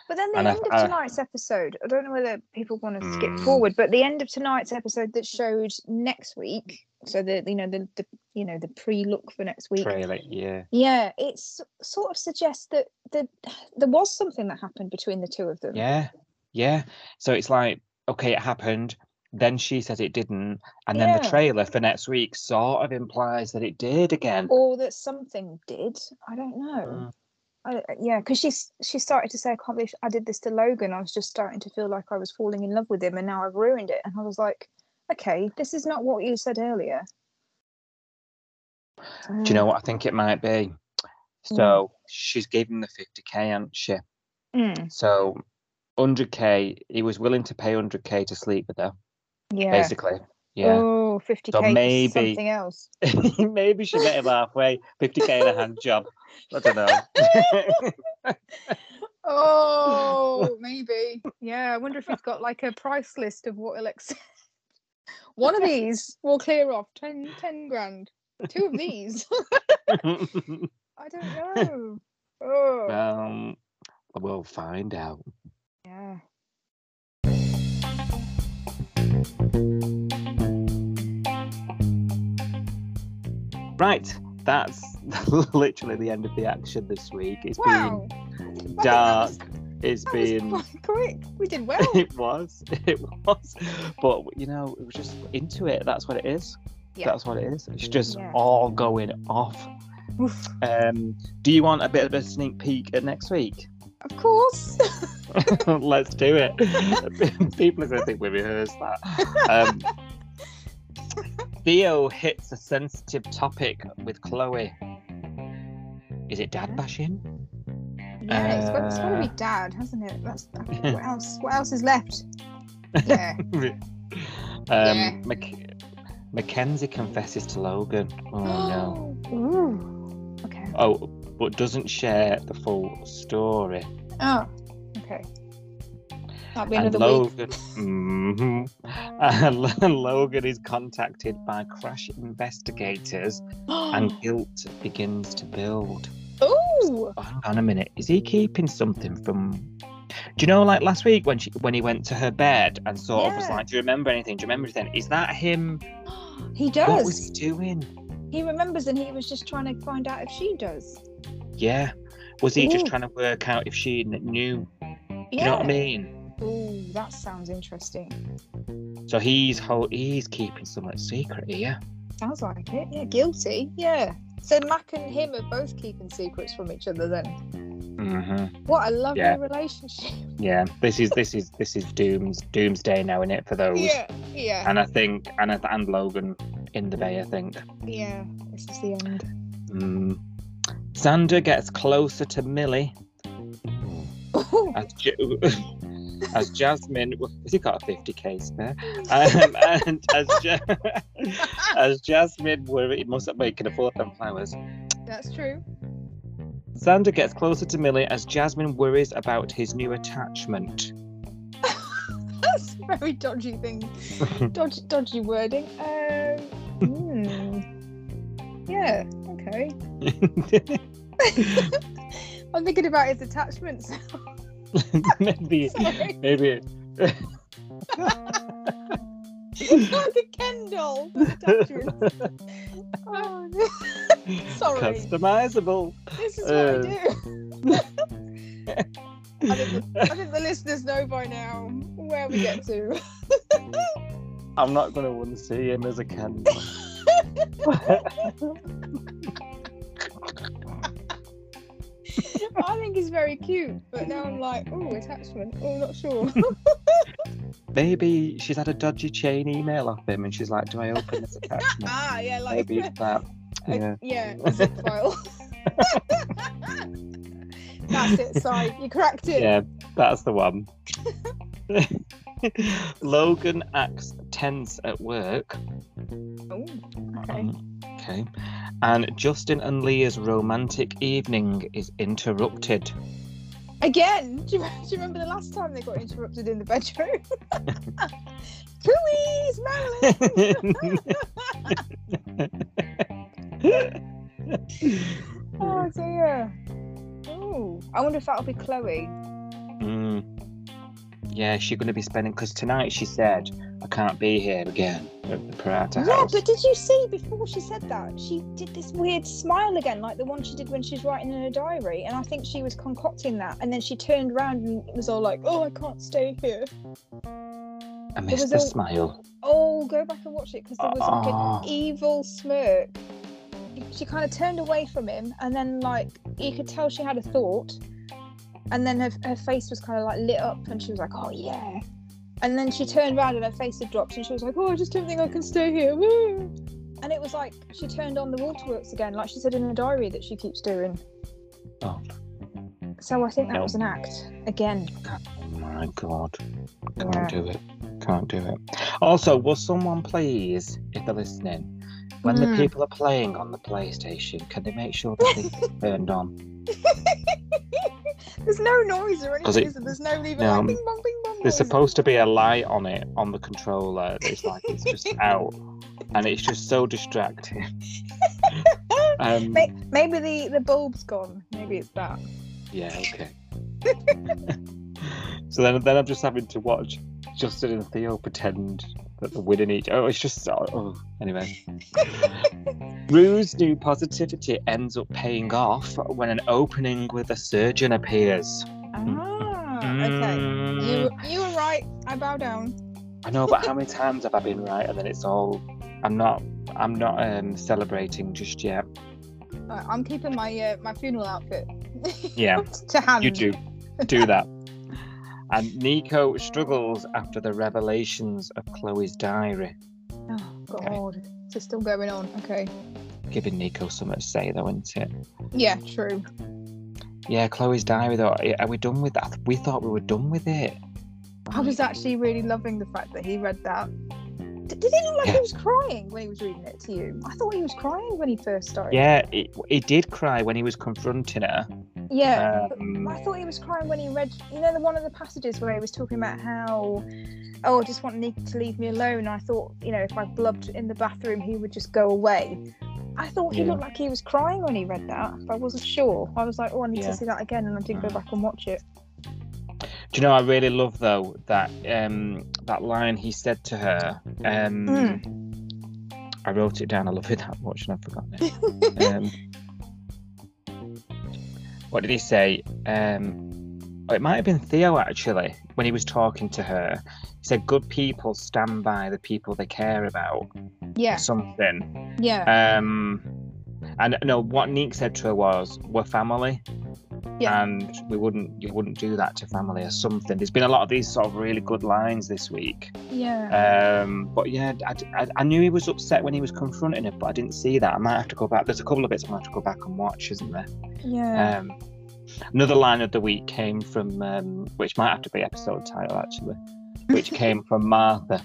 But then the And I- end of I- tonight's episode, I don't know whether people want to skip Mm. forward, but the end of tonight's episode that showed next week, so the you know the, the you know the pre-look for next week. trailer, yeah. Yeah, it sort of suggests that the, there was something that happened between the two of them. Yeah, yeah. So it's like, okay, it happened. Then she says it didn't, and then the trailer for next week sort of implies that it did again. Or that something did. I don't know. Mm. I, yeah, because she's she started to say, "I can't believe I did this to Logan." I was just starting to feel like I was falling in love with him, and now I've ruined it. And I was like, "Okay, this is not what you said earlier." Do you know what I think it might be? So she's given the 50k, hasn't she? Mm, So 100k, he was willing to pay 100k to sleep with her, yeah. basically. Yeah. Oh, 50k So maybe- something else. Maybe she met him halfway, 50k and a hand job. I don't know. Oh, maybe. Yeah, I wonder if he's got like a price list of what he'll accept. One of these will clear off 10, 10 grand. Two of these. I don't know. Oh, um, we'll find out. yeah. Right, that's literally the end of the action this week. It's Wow. been dark. It's been. quick. We did well. it was. It was. But you know, it was just into it. That's what it is. Yeah. That's what it is. It's just Yeah. all going off. Um, do you want a bit of a sneak peek at next week? Of course. Let's do it. People are going to think we rehearsed that. Um, Theo hits a sensitive topic with Chloe. Is it dad bashing? yeah, it's got, it's got to be Uh, dad, hasn't it? That's what else. What else is left? Yeah. um, Yeah. Mac- Mackenzie confesses to Logan. Oh no. Ooh. Okay. Oh, but doesn't share the full story. Oh. Okay. And. Logan, Mhm. and Logan is contacted by crash investigators, and guilt begins to build. Oh, hang on a minute. Is he keeping something from? Do you know, like last week when she when he went to her bed and sort of was like, "Do you remember anything? Do you remember anything?" Is that him? He does. What was he doing? He remembers, and he was just trying to find out if she does. Yeah. Was he just trying to work out if she kn- knew? Yeah. Do you know what I mean? Ooh, that sounds interesting. So he's ho- he's keeping something secret here. Sounds like it. Yeah, guilty. Yeah. So Mac and him are both keeping secrets from each other. Then hmm what a lovely Yeah. relationship. Yeah. This is this is this is Doom's Doomsday now in it for those. Yeah. Yeah. And I think and and Logan in the bay. I think. Yeah. This is the end. Mm. Xander gets closer to Millie as, as Jasmine. Has he got a 50k spare? Um, and as, ja- as Jasmine worried, must have can afford them flowers. That's true. Xander gets closer to Millie as Jasmine worries about his new attachment. That's a very dodgy thing. Dodgy, dodgy wording. Um, hmm. Yeah. Okay. I'm thinking about his attachments. maybe, Sorry. maybe. It's like a Ken doll. Oh. Sorry. Customizable. This is what Uh, I do. I think, the, I think the listeners know by now where we get to. I'm not going to want to see him as a Ken. I think he's very cute, but now I'm like, oh, attachment. Oh, not sure. Maybe she's had a dodgy chain email off him and she's like, Do I open this attachment? ah, yeah, like Maybe it's that. a- Yeah. yeah, a zip file. That's it, Sorry, You cracked it. Yeah, that's the one. Logan acts tense at work. Oh, okay. Um, okay. And Justin and Leah's romantic evening is interrupted. Again, do you, do you remember the last time they got interrupted in the bedroom? Louise, Marilyn. oh dear. Oh, I wonder if that'll be Chloe. Mm. Yeah, she's going to be spending because tonight she said I can't be here again at the Parata Yeah, house. but did you see before she said that she did this weird smile again, like the one she did when she was writing in her diary, and I think she was concocting that, and then she turned around and was all like, "Oh, I can't stay here." I missed the smile. Oh, go back and watch it because there was like Ah. an evil smirk. She kind of turned away from him, and then like you could tell she had a thought, and then her, her face was kind of like lit up, and she was like, "Oh yeah," and then she turned around and her face had dropped, and she was like, "Oh, I just don't think I can stay here." Woo." And it was like she turned on the waterworks again, like she said in her diary that she keeps doing. Oh So I think that No. was an act again. Oh my god. Can't do it. Can't do it. Also, will someone please, if they're listening, when the Mm. people are playing on the PlayStation, can they make sure that they're turned on? There's no noise or anything. it-? There's no even no, like bing bong bing bong. There's noises. supposed to be a light on it on the controller. It's like it's just out, and it's just so distracting. um, Maybe the the bulb's gone. Maybe it's that. yeah, okay. so then, then I'm just having to watch Justin and Theo pretend that they're winning each. Oh, it's just so. Oh, anyway. Roo's new positivity ends up paying off when an opening with a surgeon appears. Ah, okay. You Mm, you were right. I bow down. I know, but how many times have I been right? And then it's all. I'm not. I'm not um, celebrating just yet. Uh, I'm keeping my uh, my funeral outfit. Yeah, to hand. you do. Do that. And Nico struggles after the revelations of Chloe's diary. Oh God, is it still going on? Okay. Giving Nico something to say, though, isn't it? Yeah, true. Yeah, Chloe's diary, though. Are we done with that? We thought we were done with it. I was actually really loving the fact that he read that. D- did he look like Yeah. he was crying when he was reading it to you? I thought he was crying when he first started. Yeah, he, he did cry when he was confronting her. Yeah. Um, I thought he was crying when he read, you know, the one of the passages where he was talking about how, oh, I just want Nick to leave me alone. I thought, you know, if I blubbed in the bathroom, he would just go away. I thought he Yeah. looked like he was crying when he read that, but I wasn't sure. I was like, oh, I need Yeah. to see that again, and I didn't go back and watch it. Do you know? I really love though that um that line he said to her. Um, Mm. I wrote it down. I love it that much, and I've forgotten it. um, what did he say? Um, oh, it might have been Theo actually when he was talking to her. He said, "Good people stand by the people they care about." Yeah, Something. yeah, Um, and no, what Nick said to her was, "We're family." Yeah. And we wouldn't, you wouldn't do that to family or something. There's been a lot of these sort of really good lines this week. yeah. Um, but yeah, I, I, I knew he was upset when he was confronting her, but I didn't see that. I might have to go back. There's a couple of bits I might have to go back and watch, isn't there? yeah. Um, another line of the week came from, um, which might have to be episode title actually, which came from Martha.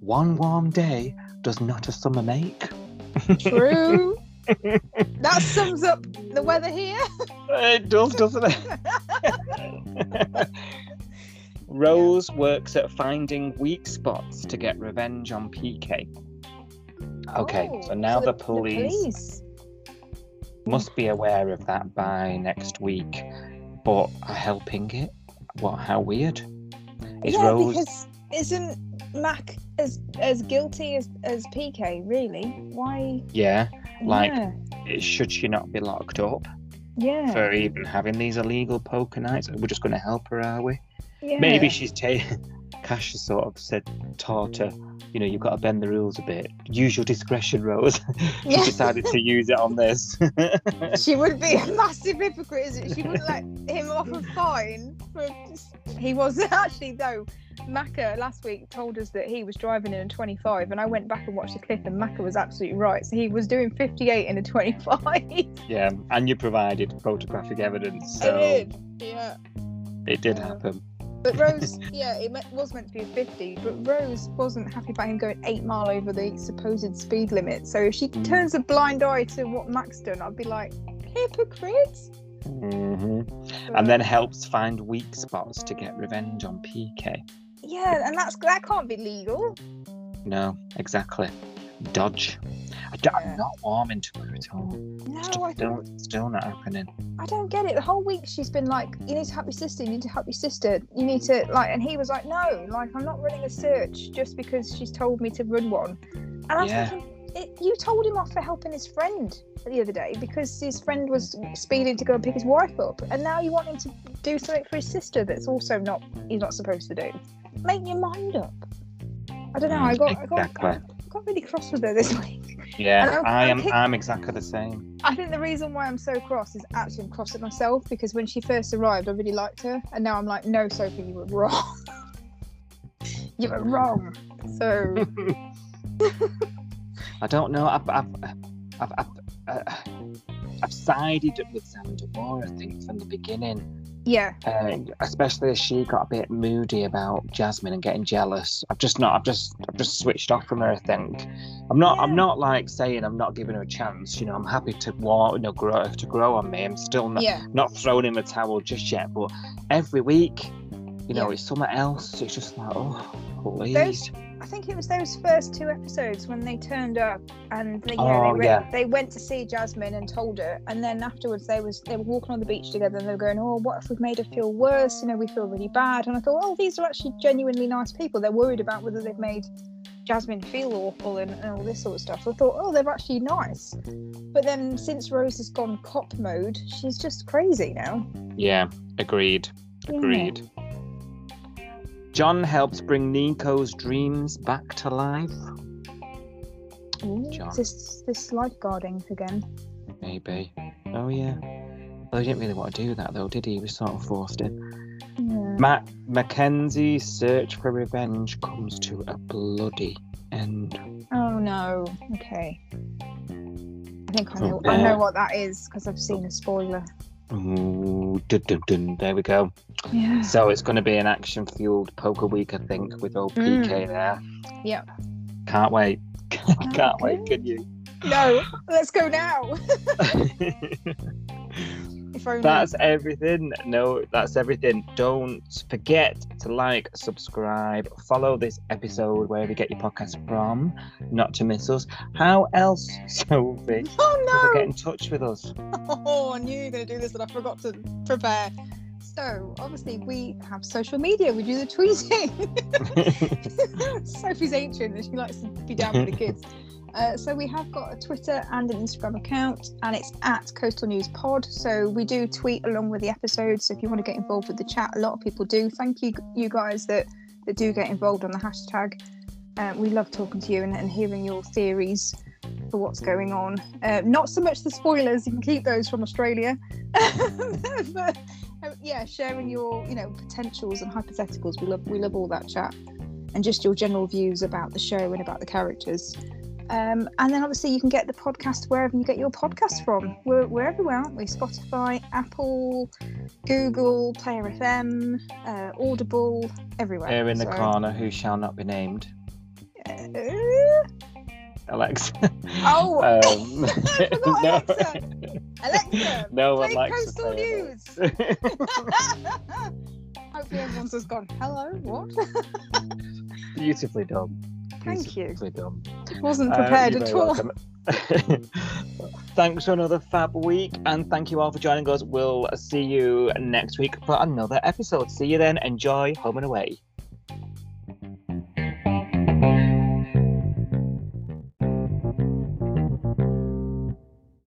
One warm day does not a summer make. True. That sums up the weather here. It does, doesn't it? Rose works at finding weak spots to get revenge on PK. Okay, Oh, so now so the, police must be aware of that by next week, but are helping it. What? How weird! Is yeah, Rose? because isn't Mac as as guilty as as PK? Really? Why? Yeah, like yeah, should she not be locked up yeah, for even having these illegal poker nights? We're just going to help her, are we? yeah. Maybe she's taken. Cash has sort of said, taught her, you know, you've got to bend the rules a bit. Use your discretion, Rose. she Yeah. decided to use it on this. She would be a massive hypocrite, isn't she? She wouldn't let him off a fine. For... He was actually though. Macca last week told us that he was driving in a 25, and I went back and watched the clip, and Macca was absolutely right. So he was doing 58 in a 25. yeah, and you provided photographic evidence, so I did. Yeah. it did Yeah. happen. But Rose, yeah, it was meant to be a 50, but Rose wasn't happy about him going eight mile over the supposed speed limit. So if she Mm. turns a blind eye to what Max done, I'd be like, hypocrite. hmm And then helps find weak spots to get revenge on PK. Yeah, and that's that can't be legal. No, exactly. Dodge. I don't, Yeah. I'm not warming to her at all. No, Still, I still, still not happening. I don't get it. The whole week she's been like, "You need to help your sister. You need to help your sister. You need to like," and he was like, "No, like I'm not running a search just because she's told me to run one." And I was Yeah. thinking, it, you told him off for helping his friend the other day because his friend was speeding to go and pick his wife up, and now you want him to do something for his sister that's also not he's not supposed to do. Make your mind up. I don't know. I got I got, Exactly. I got really cross with her this week. Yeah, I'm- I am. I'm I'm exactly the same. I think the reason why I'm so cross is actually I'm cross at myself because when she first arrived, I really liked her, and now I'm like, no, Sophie, you were wrong. you were wrong. So I don't know. I've, I've, I've, I've, uh, I've sided with Xander more. I think from the beginning, yeah, especially as she got a bit moody about Jasmine and getting jealous. I've just not. I've just. I've just switched off from her. I think. I'm not. I'm not like saying I'm not giving her a chance. You know, I'm happy to want, you know, grow to grow on me. I'm still not yeah, not throwing in the towel just yet. But every week, you know, Yeah. it's something else. It's just like, oh, please. Those- I think it was those first two episodes when they turned up and they, you know, Oh, they, went, yeah. they went to see Jasmine and told her, and then afterwards they was they were walking on the beach together and they were going, oh, what if we've made her feel worse? You know, we feel really bad. And I thought, oh, these are actually genuinely nice people. They're worried about whether they've made Jasmine feel awful and, and all this sort of stuff. I thought, oh, they're actually nice. But then since Rose has gone cop mode, she's just crazy now. Yeah, agreed. Yeah. John helps bring Nico's dreams back to life. Ooh, John. is this this lifeguarding again? Maybe. Oh yeah. Well, he didn't really want to do that though, did he? He was sort of forced in. Yeah. Matt Mackenzie's search for revenge comes to a bloody end. Oh no. Okay. I think I know. Oh, I know what that is because I've seen a spoiler. Ooh, dun, dun, dun. There we go. Yeah. So it's going to be an action-fueled poker week, I think, with old mm. PK there. Yep. Can't wait. Can't wait. Can you? No. Let's go now. only. That's everything. No, that's everything. Don't forget to like, subscribe, follow this episode wherever you get your podcast from, not to miss us. How else, Sophie, Oh get in touch with us? Oh, I knew you were going to do this, and I forgot to prepare. So obviously we have social media. We do the tweeting. Sophie's ancient and she likes to be down with the kids. Uh, so we have got a Twitter and an Instagram account, and it's at Coastal News Pod. So we do tweet along with the episodes. So if you want to get involved with the chat, a lot of people do. Thank you, you guys that that do get involved on the hashtag. Uh, we love talking to you and, and hearing your theories for what's going on. Uh, not so much the spoilers; you can keep those from Australia. but uh, yeah, sharing your you know potentials and hypotheticals. We love we love all that chat, and just your general views about the show and about the characters. Um, and then obviously you can get the podcast wherever you get your podcasts from. We're, we're everywhere, aren't we? Spotify, Apple, Google, Player FM, uh, Audible, everywhere. Here in the corner, who shall not be named, uh, Alex. Oh, um, I forgot Alexa. Alexa, no one likes say News. Hopefully everyone's just gone, hello, what? Beautifully done. Thank you. Wasn't Uh, prepared at all. Thanks for another fab week, and thank you all for joining us. We'll see you next week for another episode. See you then. Enjoy home and away.